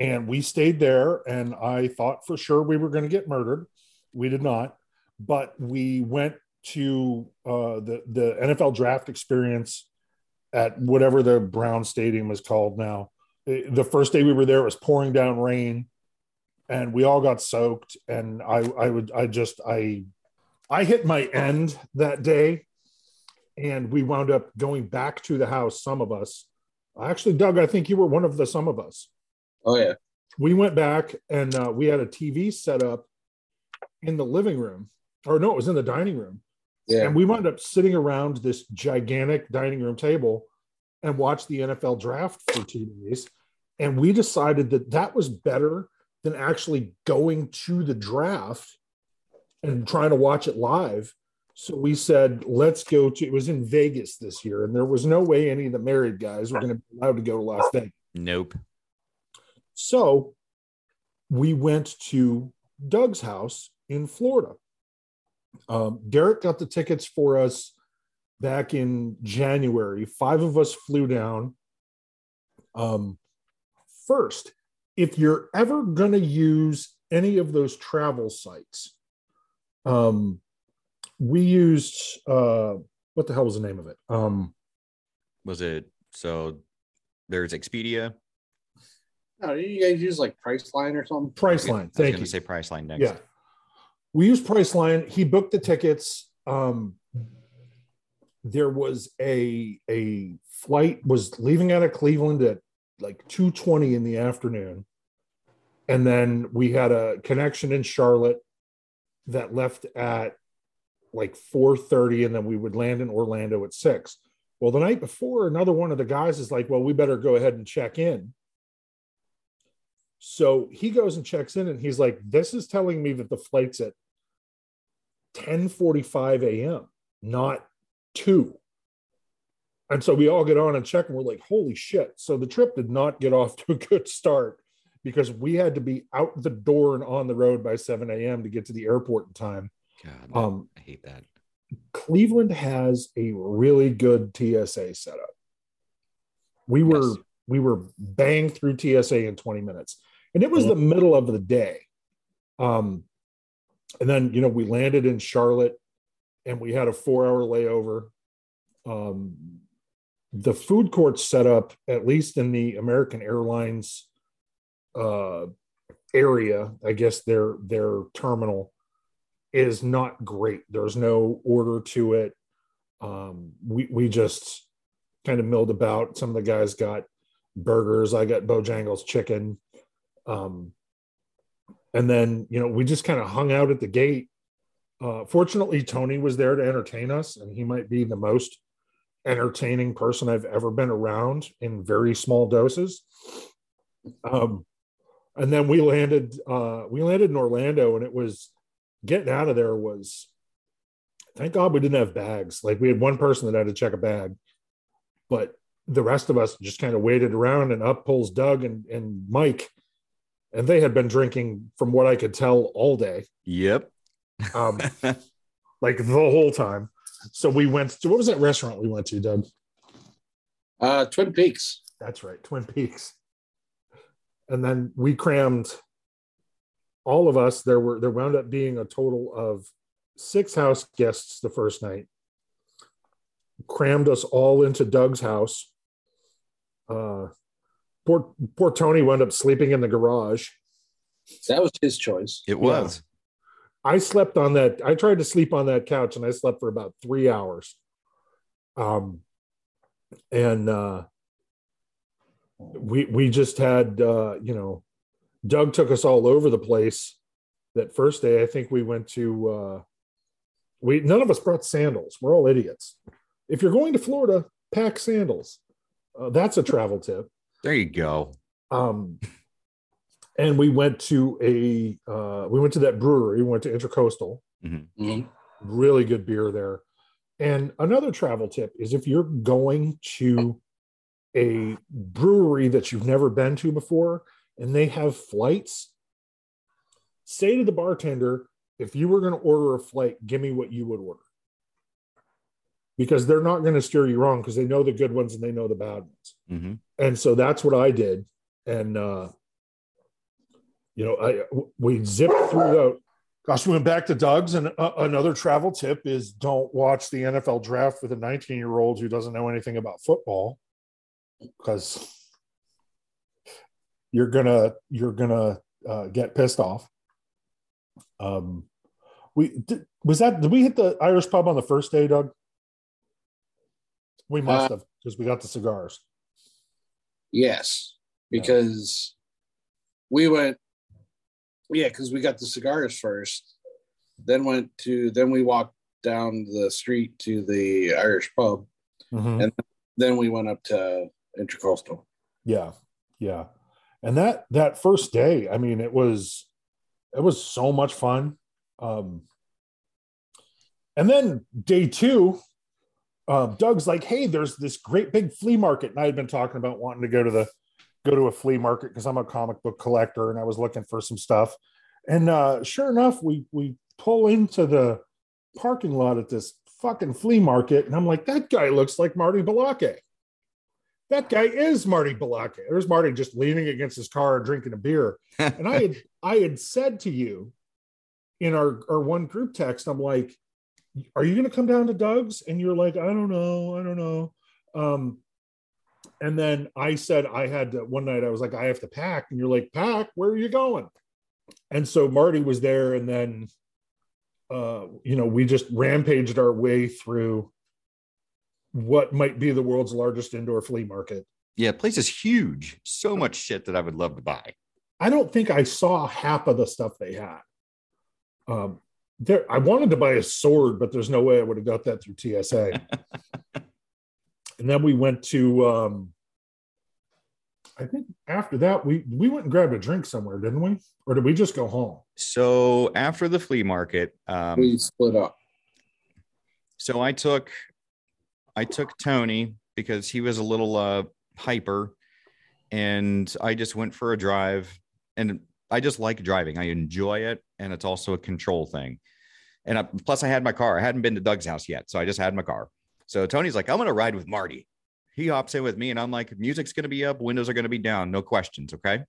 And we stayed there, and I thought for sure we were going to get murdered. We did not, but we went to uh, the the NFL draft experience at whatever the Brown Stadium is called now. Eh, The first day we were there, it was pouring down rain, and we all got soaked. And I, I would, I just, I, I hit my end that day, and we wound up going back to the house. Some of us, actually, Doug, I think you were one of the some of us. Oh yeah. We went back and uh, we had a TV set up in the living room, or no, it was in the dining room. Yeah. And we wound up sitting around this gigantic dining room table and watched the NFL draft for two days. And we decided that that was better than actually going to the draft and trying to watch it live. So we said, let's go to it was in Vegas this year. And there was no way any of the married guys were going to be allowed to go to Las Vegas. Nope. So we went to Doug's house in Florida. Um, Derek got the tickets for us back in January. Five of us flew down. Um, first, if you're ever going to use any of those travel sites, um, we used uh, what the hell was the name of it? Um, Was it so? There's Expedia. No, you guys use like Priceline or something? Priceline. I was Thank going you. to say Priceline next. Yeah. We used Priceline. He booked the tickets. Um, there was a a flight was leaving out of Cleveland at like 2:20 in the afternoon. And then we had a connection in Charlotte that left at like 4:30 and then we would land in Orlando at 6. Well, the night before another one of the guys is like, "Well, we better go ahead and check in." So he goes and checks in and he's like, This is telling me that the flight's at 10:45 a.m., not two. And so we all get on and check and we're like, holy shit. So the trip did not get off to a good start because we had to be out the door and on the road by 7 a.m. to get to the airport in time. God, Um, I hate that. Cleveland has a really good TSA setup. We were Yes. we were banged through TSA in 20 minutes. And it was the middle of the day. Um and then you know we landed in Charlotte and we had a 4-hour layover. Um the food court setup, at least in the American Airlines uh, area, I guess their their terminal is not great. There's no order to it. Um, we we just kind of milled about. Some of the guys got burgers. I got Bojangles chicken. Um, and then you know we just kind of hung out at the gate. Uh, fortunately, Tony was there to entertain us, and he might be the most entertaining person I've ever been around in very small doses. Um, and then we landed uh, we landed in Orlando, and it was getting out of there was thank God we didn't have bags. Like we had one person that had to check a bag, but the rest of us just kind of waited around and up pulls Doug and, and Mike. And they had been drinking, from what I could tell, all day. Yep. Um, like the whole time. So we went to what was that restaurant we went to, Doug? Uh, Twin Peaks. That's right, Twin Peaks. And then we crammed all of us. There were there wound up being a total of six house guests the first night. Crammed us all into Doug's house. Uh, poor poor Tony wound up sleeping in the garage. That was his choice. It was. I slept on that. I tried to sleep on that couch and I slept for about three hours. Um, and uh, we we just had uh, you know, Doug took us all over the place. That first day, I think we went to. Uh, we none of us brought sandals. We're all idiots. If you're going to Florida, pack sandals. Uh, that's a travel tip. There you go. Um, and we went to a uh, we went to that brewery. We went to Intercoastal. Mhm. Really good beer there. And another travel tip is if you're going to a brewery that you've never been to before and they have flights, say to the bartender, if you were going to order a flight, give me what you would order. Because they're not going to steer you wrong because they know the good ones and they know the bad ones hmm and so that's what I did. And uh, you know, I we zipped through the. Gosh, we went back to Doug's, and uh, another travel tip is don't watch the NFL draft with a 19 year old who doesn't know anything about football, because you're gonna you're gonna uh, get pissed off. Um, we did, was that did we hit the Irish pub on the first day, Doug? We must Uh, have because we got the cigars. Yes, because we went. Yeah, because we got the cigars first, then went to then we walked down the street to the Irish pub. Mhm. Then we went up to Intercoastal. Yeah, yeah. And that that first day, I mean, it was it was so much fun. Um and then day two, uh, Doug's like, hey, there's this great big flea market. And I had been talking about wanting to go to the go to a flea market because I'm a comic book collector and I was looking for some stuff. And uh sure enough, we we pull into the parking lot at this fucking flea market, and I'm like, that guy looks like Marty Balake that guy is Marty Balake. There's Marty just leaning against his car drinking a beer. And I had I had said to you in our, our one group text, I'm like, are you gonna come down to Doug's? And you're like, I don't know, I don't know. Um, and then I said I had to, one night I was like, I have to pack, and you're like, pack, where are you going? And so Marty was there, and then uh, you know, we just rampaged our way through what might be the world's largest indoor flea market. Yeah, place is huge. So much shit that I would love to buy. I don't think I saw half of the stuff they had. Um, there, I wanted to buy a sword, but there's no way I would have got that through TSA. and then we went to, um, I think after that we we went and grabbed a drink somewhere, didn't we? Or did we just go home? So after the flea market, um, we split up. so I took I took Tony because he was a little uh hyper and I just went for a drive and I just like driving. I enjoy it and it's also a control thing. And I, plus I had my car. I hadn't been to Doug's house yet, so I just had my car. So Tony's like, "I'm to ride with Marty." He hops in with me and I'm like, "Music's to be up, windows are to be down, no questions, okay?"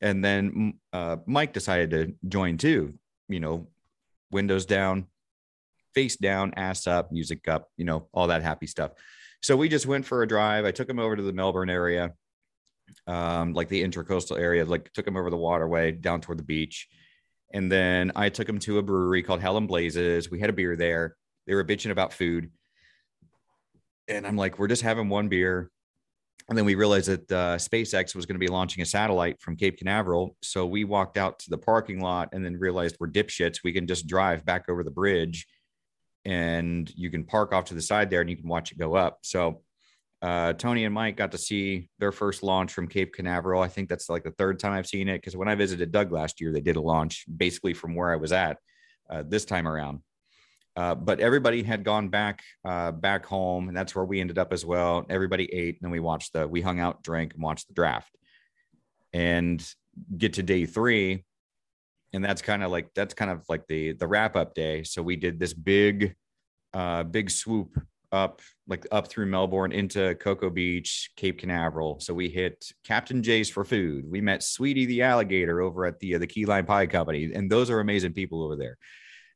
And then uh, Mike decided to join too. You know, windows down, face down, ass up, music up, you know, all that happy stuff. So we just went for a drive. I took him over to the Melbourne area, um, like the intercoastal area, like took him over the waterway down toward the beach. And then I took him to a brewery called Hell 'n Blazes. We had a beer there. They were bitching about food. And I'm like, we're just having one beer. And then we realized that uh, SpaceX was going to be launching a satellite from Cape Canaveral. So we walked out to the parking lot and then realized we're dipshits. We can just drive back over the bridge and you can park off to the side there and you can watch it go up. So uh, Tony and Mike got to see their first launch from Cape Canaveral. I think that's like the third time I've seen it because when I visited Doug last year, they did a launch basically from where I was at uh, this time around. Uh, but everybody had gone back uh, back home, and that's where we ended up as well. Everybody ate, and then we watched the we hung out, drank, and watched the draft, and get to day three, and that's kind of like that's kind of like the the wrap up day. So we did this big, uh, big swoop up like up through Melbourne into Cocoa Beach, Cape Canaveral. So we hit Captain Jay's for food. We met Sweetie the alligator over at the uh, the Key Lime Pie Company, and those are amazing people over there.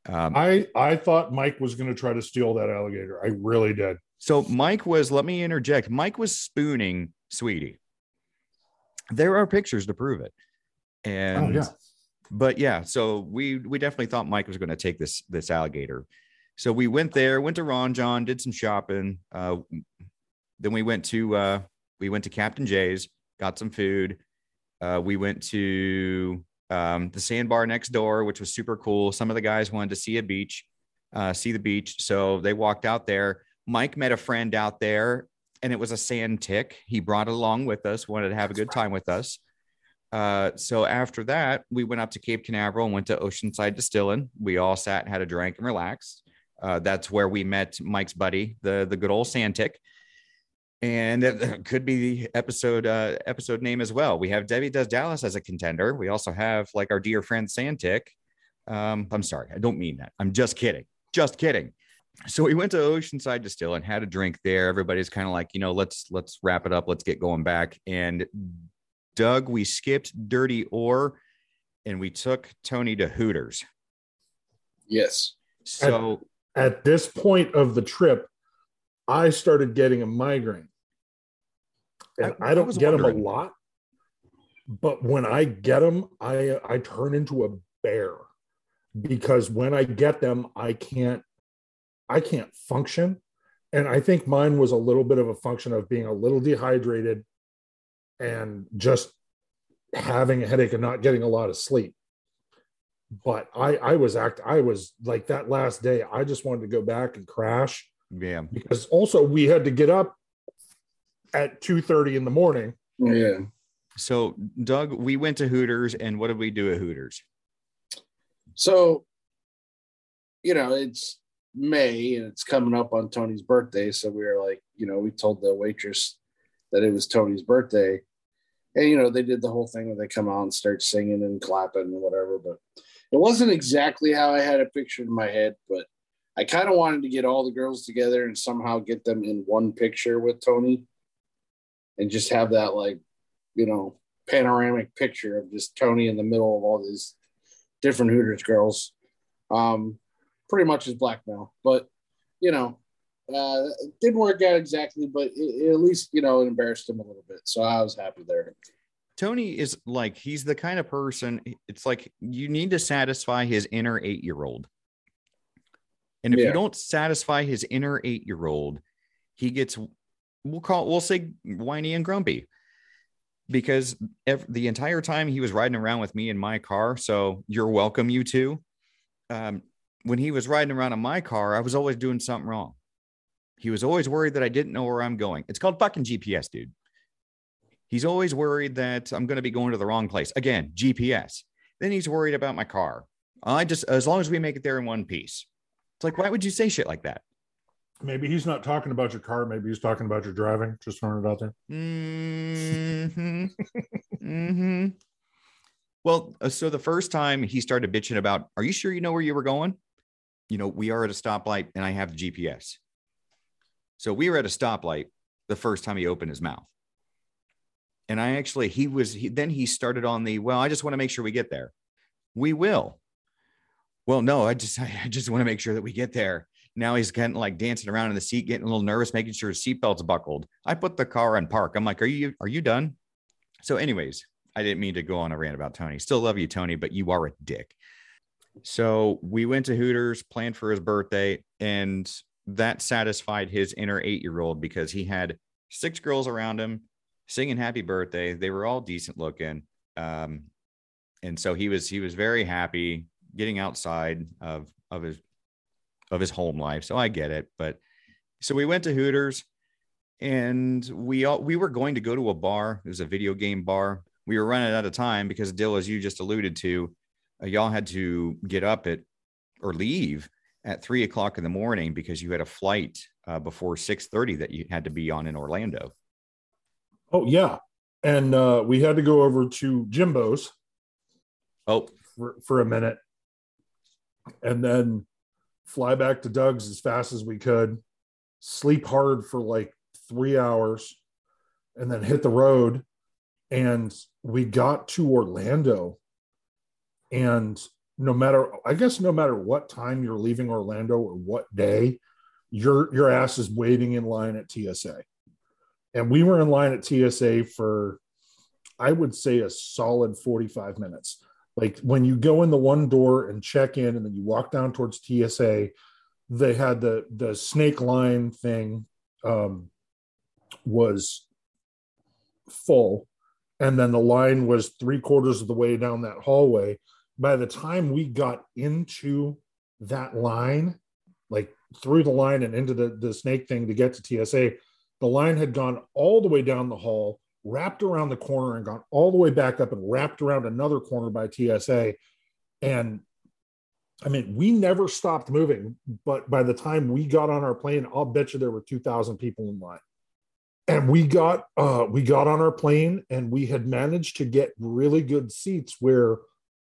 Um, I I thought Mike was going to try to steal that alligator. I really did. So Mike was. Let me interject. Mike was spooning Sweetie. There are pictures to prove it. And oh, yeah. But yeah, so we we definitely thought Mike was going to take this this alligator. So we went there, went to Ron Jon, did some shopping. Uh, then we went to uh, we went to Captain Jay's, got some food. Uh, we went to um, the sandbar next door, which was super cool. Some of the guys wanted to see a beach, uh, see the beach. So they walked out there. Mike met a friend out there, and it was a sand tick. He brought it along with us, wanted to have a good time with us. Uh, so after that, we went up to Cape Canaveral and went to Oceanside Distilling. We all sat, and had a drink, and relaxed. Uh, that's where we met Mike's buddy, the the good old sand tick and it could be the episode uh, episode name as well. We have Debbie Does Dallas as a contender. We also have like our dear friend Santic. Um, I'm sorry, I don't mean that. I'm just kidding. Just kidding. So we went to Oceanside Distill and had a drink there. Everybody's kind of like, you know, let's let's wrap it up. Let's get going back. And Doug, we skipped Dirty Ore and we took Tony to Hooters. Yes. So at, this point of the trip, I started getting a migraine. And I, I don't I get wondering. them a lot, but when I get them, I I turn into a bear because when I get them, I can't I can't function. And I think mine was a little bit of a function of being a little dehydrated and just having a headache and not getting a lot of sleep. But I I was act I was like that last day, I just wanted to go back and crash yeah. Because also we had to get up at 2 30 in the morning. Oh, yeah. So, Doug, we went to Hooters, and what did we do at Hooters? So, you know, it's May and it's coming up on Tony's birthday. So we were like, you know, we told the waitress that it was Tony's birthday. And, you know, they did the whole thing where they come out and start singing and clapping and whatever. But it wasn't exactly how I had a picture in my head. But I kind of wanted to get all the girls together and somehow get them in one picture with Tony and just have that like, you know, panoramic picture of just Tony in the middle of all these different Hooters girls. Um, pretty much as blackmail, but you know, uh, it didn't work out exactly, but it, it at least, you know, it embarrassed him a little bit. So I was happy there. Tony is like, he's the kind of person, it's like you need to satisfy his inner eight year old. And if yeah. you don't satisfy his inner eight year old, he gets, we'll call, we'll say whiny and grumpy because every, the entire time he was riding around with me in my car. So you're welcome, you two. Um, when he was riding around in my car, I was always doing something wrong. He was always worried that I didn't know where I'm going. It's called fucking GPS, dude. He's always worried that I'm going to be going to the wrong place. Again, GPS. Then he's worried about my car. I just, as long as we make it there in one piece. It's like, why would you say shit like that? Maybe he's not talking about your car. Maybe he's talking about your driving. Just throwing it out there. Mm-hmm. mm-hmm. Well, uh, so the first time he started bitching about, are you sure you know where you were going? You know, we are at a stoplight and I have the GPS. So we were at a stoplight the first time he opened his mouth. And I actually, he was, he, then he started on the, well, I just want to make sure we get there. We will well no i just i just want to make sure that we get there now he's getting like dancing around in the seat, getting a little nervous, making sure his seatbelt's buckled. I put the car in park. I'm like, are you are you done? So, anyways, I didn't mean to go on a rant about Tony. Still love you, Tony, but you are a dick. So we went to Hooters, planned for his birthday, and that satisfied his inner eight year old because he had six girls around him singing happy birthday. They were all decent looking. Um, and so he was he was very happy getting outside of of his of his home life. So I get it. But so we went to Hooters and we all we were going to go to a bar. It was a video game bar. We were running out of time because Dill, as you just alluded to, uh, y'all had to get up at or leave at three o'clock in the morning because you had a flight uh, before six thirty that you had to be on in Orlando. Oh yeah, and uh, we had to go over to Jimbo's. Oh, for, for a minute, and then fly back to Doug's as fast as we could, sleep hard for like three hours, and then hit the road. And we got to Orlando. And no matter, I guess, no matter what time you're leaving Orlando or what day, your your ass is waiting in line at TSA. And we were in line at TSA for, I would say, a solid 45 minutes. Like when you go in the one door and check in and then you walk down towards tsa they had the the snake line thing um, was full. And then the line was three quarters of the way down that hallway. By the time we got into that line like through the line and into the, the snake thing to get to tsa the line had gone all the way down the hall wrapped around the corner and gone all the way back up and wrapped around another corner by TSA. And I mean, we never stopped moving, but by the time we got on our plane, I'll bet you there were 2,000 people in line. And we got uh, we got on our plane and we had managed to get really good seats where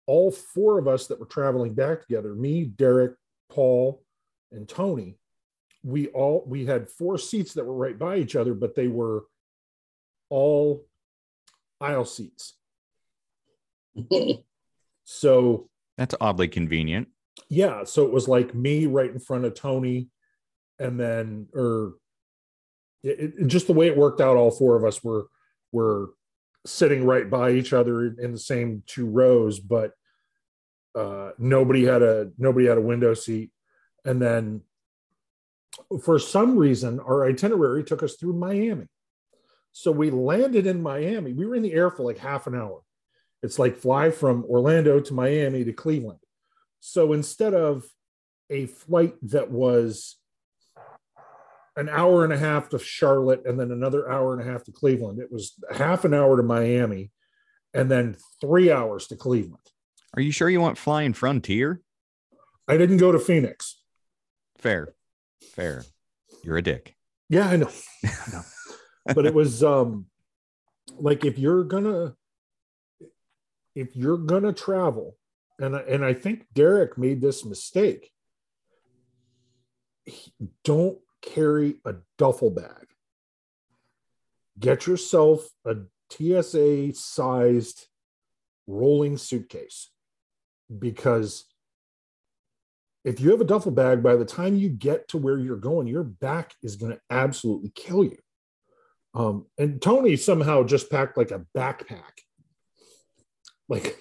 all four of us that were traveling back together, me, Derek, Paul, and Tony, we all we had four seats that were right by each other, but they were all aisle seats. so that's oddly convenient. Yeah. So it was like me right in front of Tony, and then, or it, it, just the way it worked out, all four of us were were sitting right by each other in the same two rows, but uh, nobody had a nobody had a window seat. And then, for some reason, our itinerary took us through Miami. So we landed in Miami. We were in the air for like half an hour. It's like fly from Orlando to Miami to Cleveland. So instead of a flight that was an hour and a half to Charlotte and then another hour and a half to Cleveland, it was half an hour to Miami and then three hours to Cleveland. Are you sure you want flying Frontier? I didn't go to Phoenix. Fair. Fair. You're a dick. Yeah, I know. I know but it was um like if you're gonna if you're gonna travel and and I think Derek made this mistake don't carry a duffel bag get yourself a TSA sized rolling suitcase because if you have a duffel bag by the time you get to where you're going your back is going to absolutely kill you um, and Tony somehow just packed like a backpack. Like,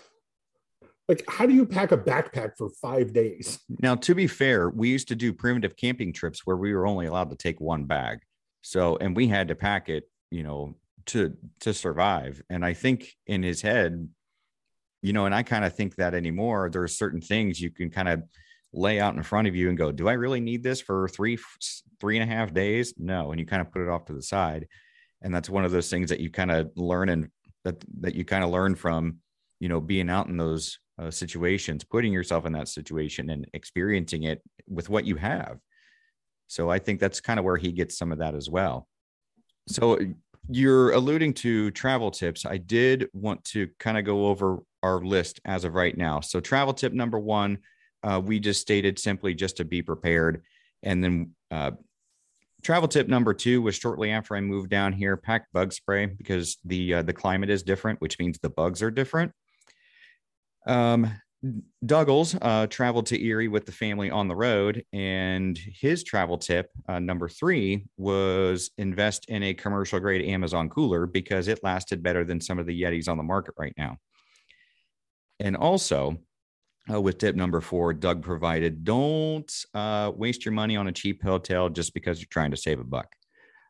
like how do you pack a backpack for five days? Now, to be fair, we used to do primitive camping trips where we were only allowed to take one bag. So, and we had to pack it, you know, to to survive. And I think in his head, you know, and I kind of think that anymore. There are certain things you can kind of lay out in front of you and go, "Do I really need this for three three and a half days?" No, and you kind of put it off to the side. And that's one of those things that you kind of learn and that that you kind of learn from you know being out in those uh, situations putting yourself in that situation and experiencing it with what you have. So i think that's kind of where he gets some of that as well. So you're alluding to travel tips. I did want to kind of go over our list as of right now. So travel tip number one uh, we just stated simply just to be prepared and then uh, travel tip number two was shortly after I moved down here, pack bug spray because the uh, the climate is different, which means the bugs are different. Um, uh, traveled to Erie with the family on the road, and his travel tip uh, number three was invest in a commercial grade Amazon cooler because it lasted better than some of the Yetis on the market right now. And also, uh, with tip number four, Doug provided don't uh, waste your money on a cheap hotel just because you're trying to save a buck.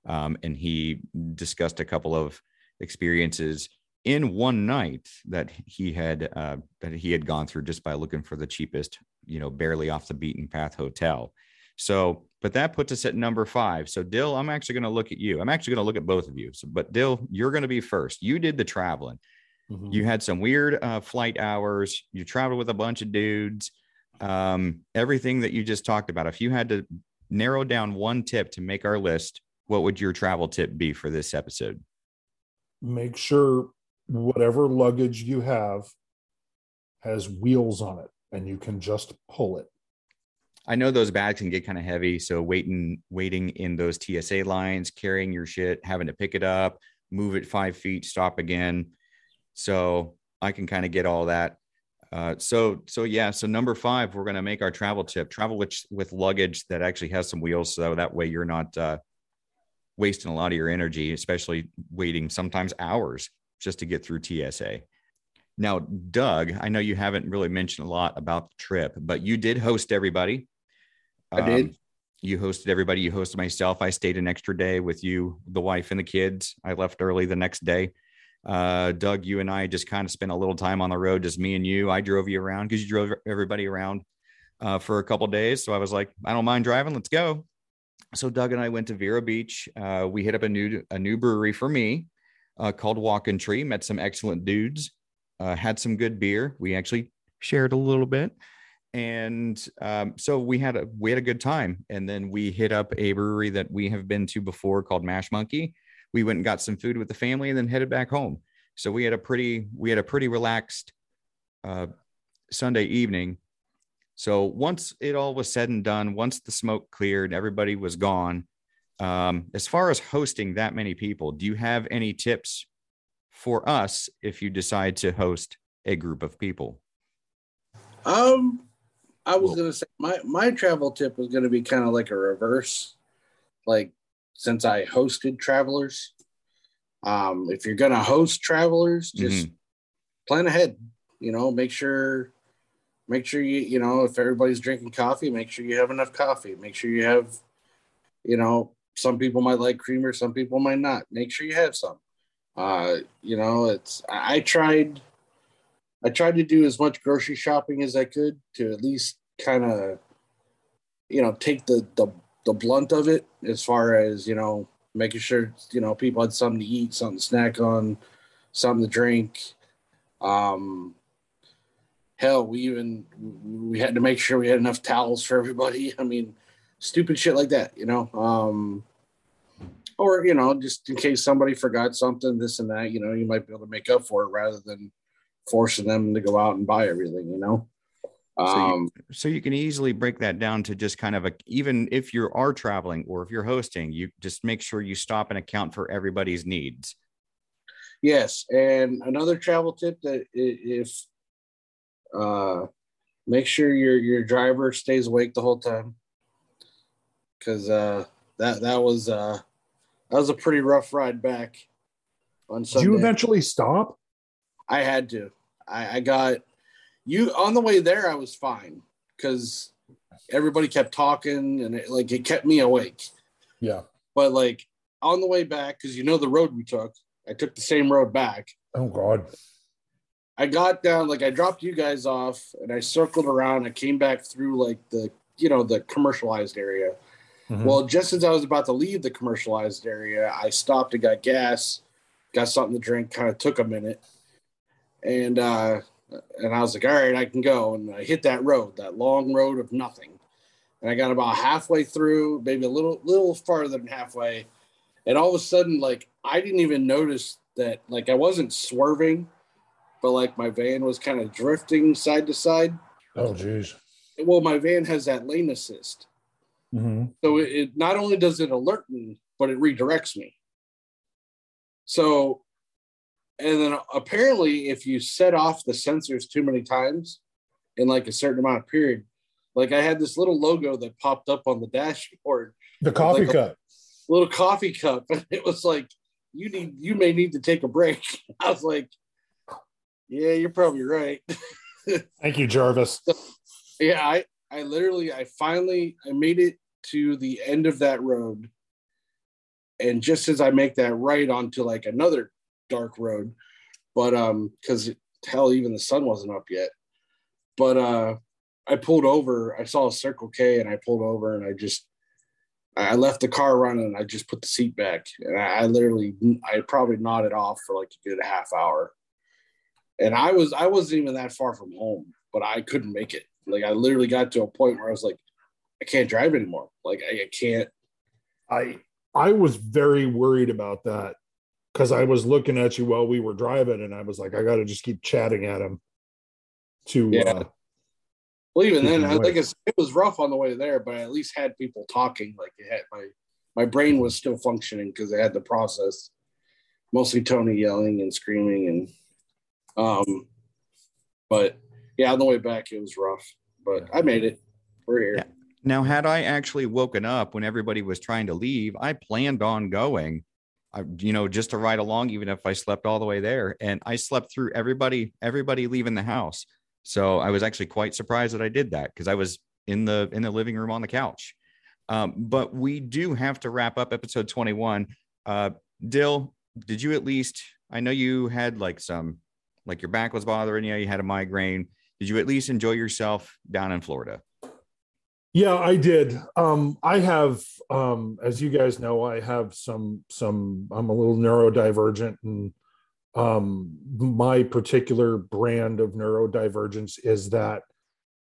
Um, and he discussed a couple of experiences in one night that he had uh, that he had gone through just by looking for the cheapest, you know, barely off the beaten path hotel. So, but that puts us at number five. So, Dill, I'm actually going to look at you. I'm actually going to look at both of you. So, but Dill, you're going to be first. You did the traveling. Mm-hmm. You had some weird uh, flight hours. You traveled with a bunch of dudes. Um, everything that you just talked about. If you had to narrow down one tip to make our list, what would your travel tip be for this episode? Make sure whatever luggage you have has wheels on it and you can just pull it. I know those bags can get kind of heavy. So waiting, waiting in those TSA lines, carrying your shit, having to pick it up, move it five feet, stop again. So I can kind of get all that. Uh, so, so yeah. So number five, we're going to make our travel tip: travel with with luggage that actually has some wheels, so that way you're not uh, wasting a lot of your energy, especially waiting sometimes hours just to get through TSA. Now, Doug, I know you haven't really mentioned a lot about the trip, but you did host everybody. I did. Um, you hosted everybody. You hosted myself. I stayed an extra day with you, the wife, and the kids. I left early the next day. Uh, Doug, you and I just kind of spent a little time on the road, just me and you. I drove you around because you drove everybody around uh, for a couple days. So I was like, I don't mind driving. Let's go. So Doug and I went to Vero Beach. Uh, we hit up a new a new brewery for me uh, called Walking Tree. Met some excellent dudes. Uh, had some good beer. We actually shared a little bit, and um, so we had a we had a good time. And then we hit up a brewery that we have been to before called Mash Monkey. We went and got some food with the family, and then headed back home. So we had a pretty we had a pretty relaxed uh, Sunday evening. So once it all was said and done, once the smoke cleared, everybody was gone. Um, as far as hosting that many people, do you have any tips for us if you decide to host a group of people? Um, I was gonna say my my travel tip was gonna be kind of like a reverse, like since I hosted travelers. Um, if you're gonna host travelers, just mm-hmm. plan ahead. You know, make sure make sure you you know if everybody's drinking coffee, make sure you have enough coffee. Make sure you have, you know, some people might like creamer, some people might not. Make sure you have some. Uh, you know, it's I, I tried I tried to do as much grocery shopping as I could to at least kind of you know take the, the the blunt of it as far as you know making sure you know people had something to eat something to snack on something to drink um hell we even we had to make sure we had enough towels for everybody i mean stupid shit like that, you know. Um, or you know, just in case somebody forgot something, this and that, you know, you might be able to make up for it rather than forcing them to go out and buy everything, you know. Um, so, you, um, so you can easily break that down to just kind of a even if you are traveling or if you're hosting, you just make sure you stop and account for everybody's needs. Yes, and another travel tip that if uh, make sure your your driver stays awake the whole time because uh, that that was uh, that was a pretty rough ride back on Sunday. Did you eventually stop? I had to. I, I got you on the way there. I was fine because everybody kept talking and it, like it kept me awake. Yeah, but like on the way back, because you know the road we took, I took the same road back. Oh God. I got down, like I dropped you guys off and I circled around. I came back through like the, you know, the commercialized area. Mm-hmm. Well, just as I was about to leave the commercialized area, I stopped and got gas, got something to drink. Kind of took a minute, and uh, and I was like, all right, I can go. And I hit that road, that long road of nothing, and I got about halfway through, maybe a little little farther than halfway, and all of a sudden, like I didn't even notice that, like I wasn't swerving, but like my van was kind of drifting side to side. Oh, geez. Well, my van has that lane assist. Mm-hmm. So it, it not only does it alert me, but it redirects me. So, and then apparently, if you set off the sensors too many times, in like a certain amount of period. Like I had this little logo that popped up on the dashboard, The coffee Like cup. little coffee cup, and it was like, "You need, you may need to take a break." I was like, "Yeah, you're probably right." Thank you, Jarvis. Yeah, I I literally I finally I made it to the end of that road. And just as I make that right onto like another dark road, but um cuz hell even the sun wasn't up yet. But uh I pulled over, I saw a Circle K and I pulled over and I just I left the car running I just put the seat back and I, I literally I probably nodded off for like a good half hour. And I was I wasn't even that far from home, but I couldn't make it. Like I literally got to a point where I was like, I can't drive anymore. Like I, I can't. I I was very worried about that because I was looking at you while we were driving, and I was like, I got to just keep chatting at him. To Yeah. uh, Well, even then, I think like I said, it was rough on the way there, but I at least had people talking. Like it had my my brain was still functioning because I had the process. Mostly Tony yelling and screaming and um, but yeah, on the way back it was rough, but I made it. We're here. Yeah. Now, had I actually woken up when everybody was trying to leave, I planned on going, I, you know, just to ride along, even if I slept all the way there. And I slept through everybody, everybody leaving the house. So I was actually quite surprised that I did that because I was in the in the living room on the couch. Um, but we do have to wrap up episode 21. Uh, Dill, did you at least? I know you had like some, like your back was bothering you, you had a migraine. Did you at least enjoy yourself down in Florida? Yeah, I did. Um, I have, um, as you guys know, I have some some. I'm a little neurodivergent, and um, my particular brand of neurodivergence is that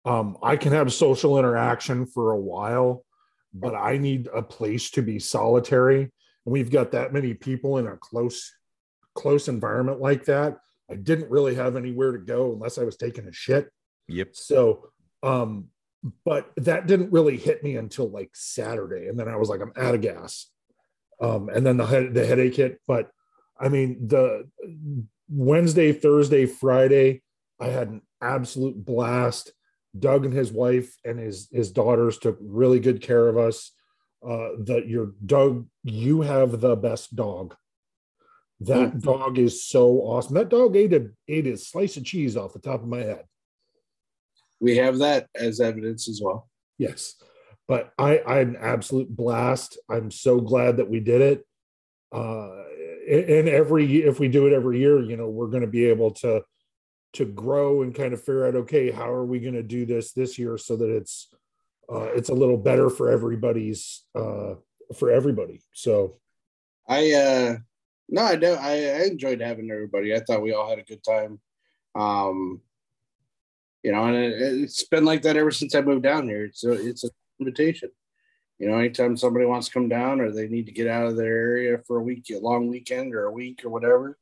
um, I can have social interaction for a while, but I need a place to be solitary. And we've got that many people in a close close environment like that. I didn't really have anywhere to go unless I was taking a shit. Yep. So, um, but that didn't really hit me until like Saturday, and then I was like, I'm out of gas. Um, and then the head, the headache hit. But I mean, the Wednesday, Thursday, Friday, I had an absolute blast. Doug and his wife and his his daughters took really good care of us. Uh, that your Doug, you have the best dog. That Mhm. dog is so awesome. That dog ate a ate a slice of cheese off the top of my head. We have that as evidence as well. Yes. But I, I had an absolute blast. I'm so glad that we did it. Uh, and every if we do it every year, you know, we're going to be able to to grow and kind of figure out, okay, how are we going to do this this year so that it's uh, it's a little better for everybody's uh, for everybody. So I uh no, I don't. I, I enjoyed having everybody. I thought we all had a good time. Um, you know, and it, it's been like that ever since I moved down here. It's a it's an invitation. You know, anytime somebody wants to come down or they need to get out of their area for a week, a long weekend or a week or whatever,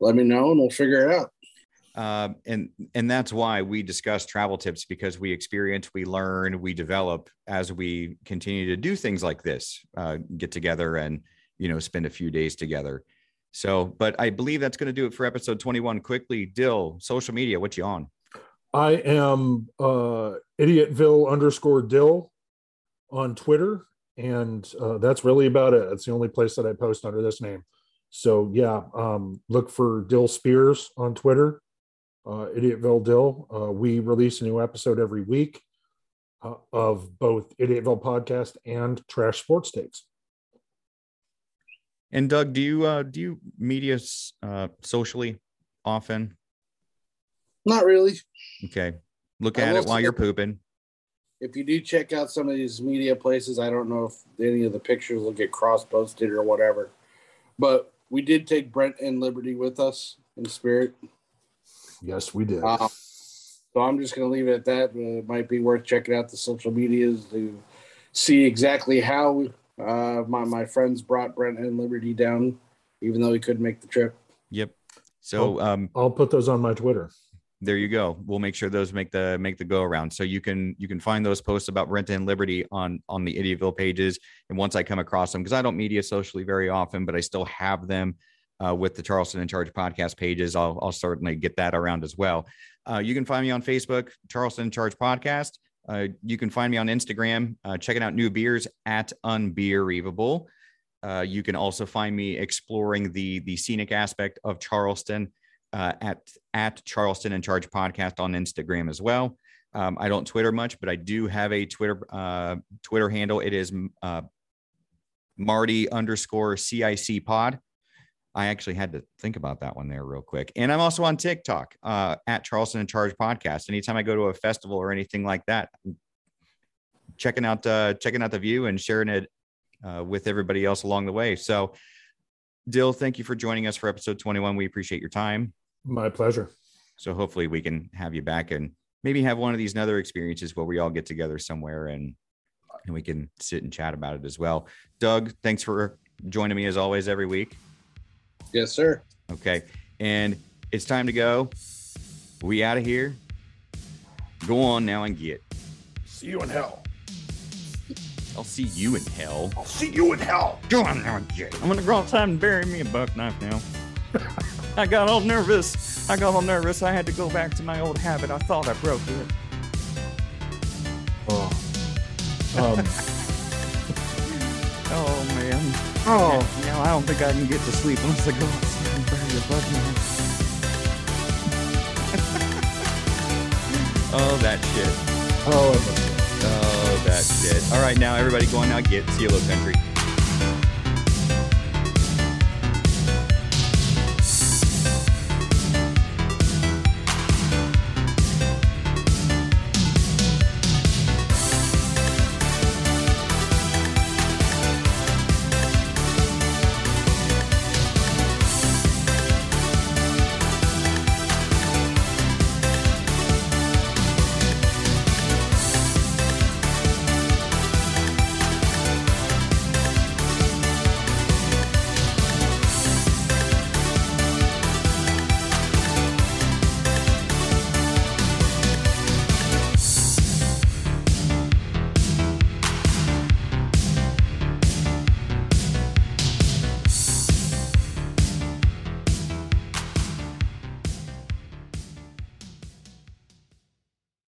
let me know and we'll figure it out. Um, and and that's why we discuss travel tips because we experience, we learn, we develop as we continue to do things like this, uh, get together and you know spend a few days together. So, but I believe that's going to do it for episode 21. Quickly, Dill, social media, what you on? I am uh, idiotville underscore dill on Twitter, and uh, that's really about it. It's the only place that I post under this name. So yeah, um, look for Dill Spears on Twitter, uh, Idiotville Dill. Uh, we release a new episode every week uh, of both Idiotville podcast and Trash Sports Takes. And Doug, do you uh, do you media uh, socially often? Not really. Okay, look at it while you're pooping. If you do check out some of these media places, I don't know if any of the pictures will get cross posted or whatever. But we did take Brent N Liberty with us in spirit. Yes, we did. Um, so I'm just going to leave it at that. Uh, It might be worth checking out the social medias to see exactly how uh, my, my friends brought Brent N Liberty down, even though he couldn't make the trip. Yep. So um, I'll put those on my Twitter. There you go. We'll make sure those make the make the go around. So you can you can find those posts about Brent N Liberty on on the Idiotville pages. And once I come across them, because I don't media socially very often, but I still have them. uh, with the Charleston in Charge podcast pages. I'll, I'll certainly get that around as well. Uh, you can find me on Facebook, Charleston in Charge podcast. Uh, you can find me on Instagram, uh, checking out new beers at Unbeerievable. Uh, you can also find me exploring the the scenic aspect of Charleston uh, at at Charleston in Charge podcast on Instagram as well. Um, I don't Twitter much, but I do have a Twitter uh, Twitter handle. It is uh, Marty underscore CIC pod. I actually had to think about that one there real quick. And I'm also on TikTok uh, at Charleston in Charge podcast. Anytime I go to a festival or anything like that, I'm checking out uh, checking out the view and sharing it uh, with everybody else along the way. So, Dill, thank you for joining us for episode 21. We appreciate your time. My pleasure. So hopefully we can have you back and maybe have one of these other experiences where we all get together somewhere and and we can sit and chat about it as well. Doug, thanks for joining me as always every week. Yes, sir. Okay. And it's time to go. We out of here. Go on now and get. See you in hell. I'll see you in hell. I'll see you in hell. Go on now and get. I'm gonna go outside and bury me a buck knife now. I got all nervous. I got all nervous. I had to go back to my old habit. I thought I broke it. Oh. Um, Oh man. oh. Now I don't think I can get to sleep unless I go outside and bury a buck knife. oh that shit. Oh. Oh that shit. All right now everybody go on now get CLO country.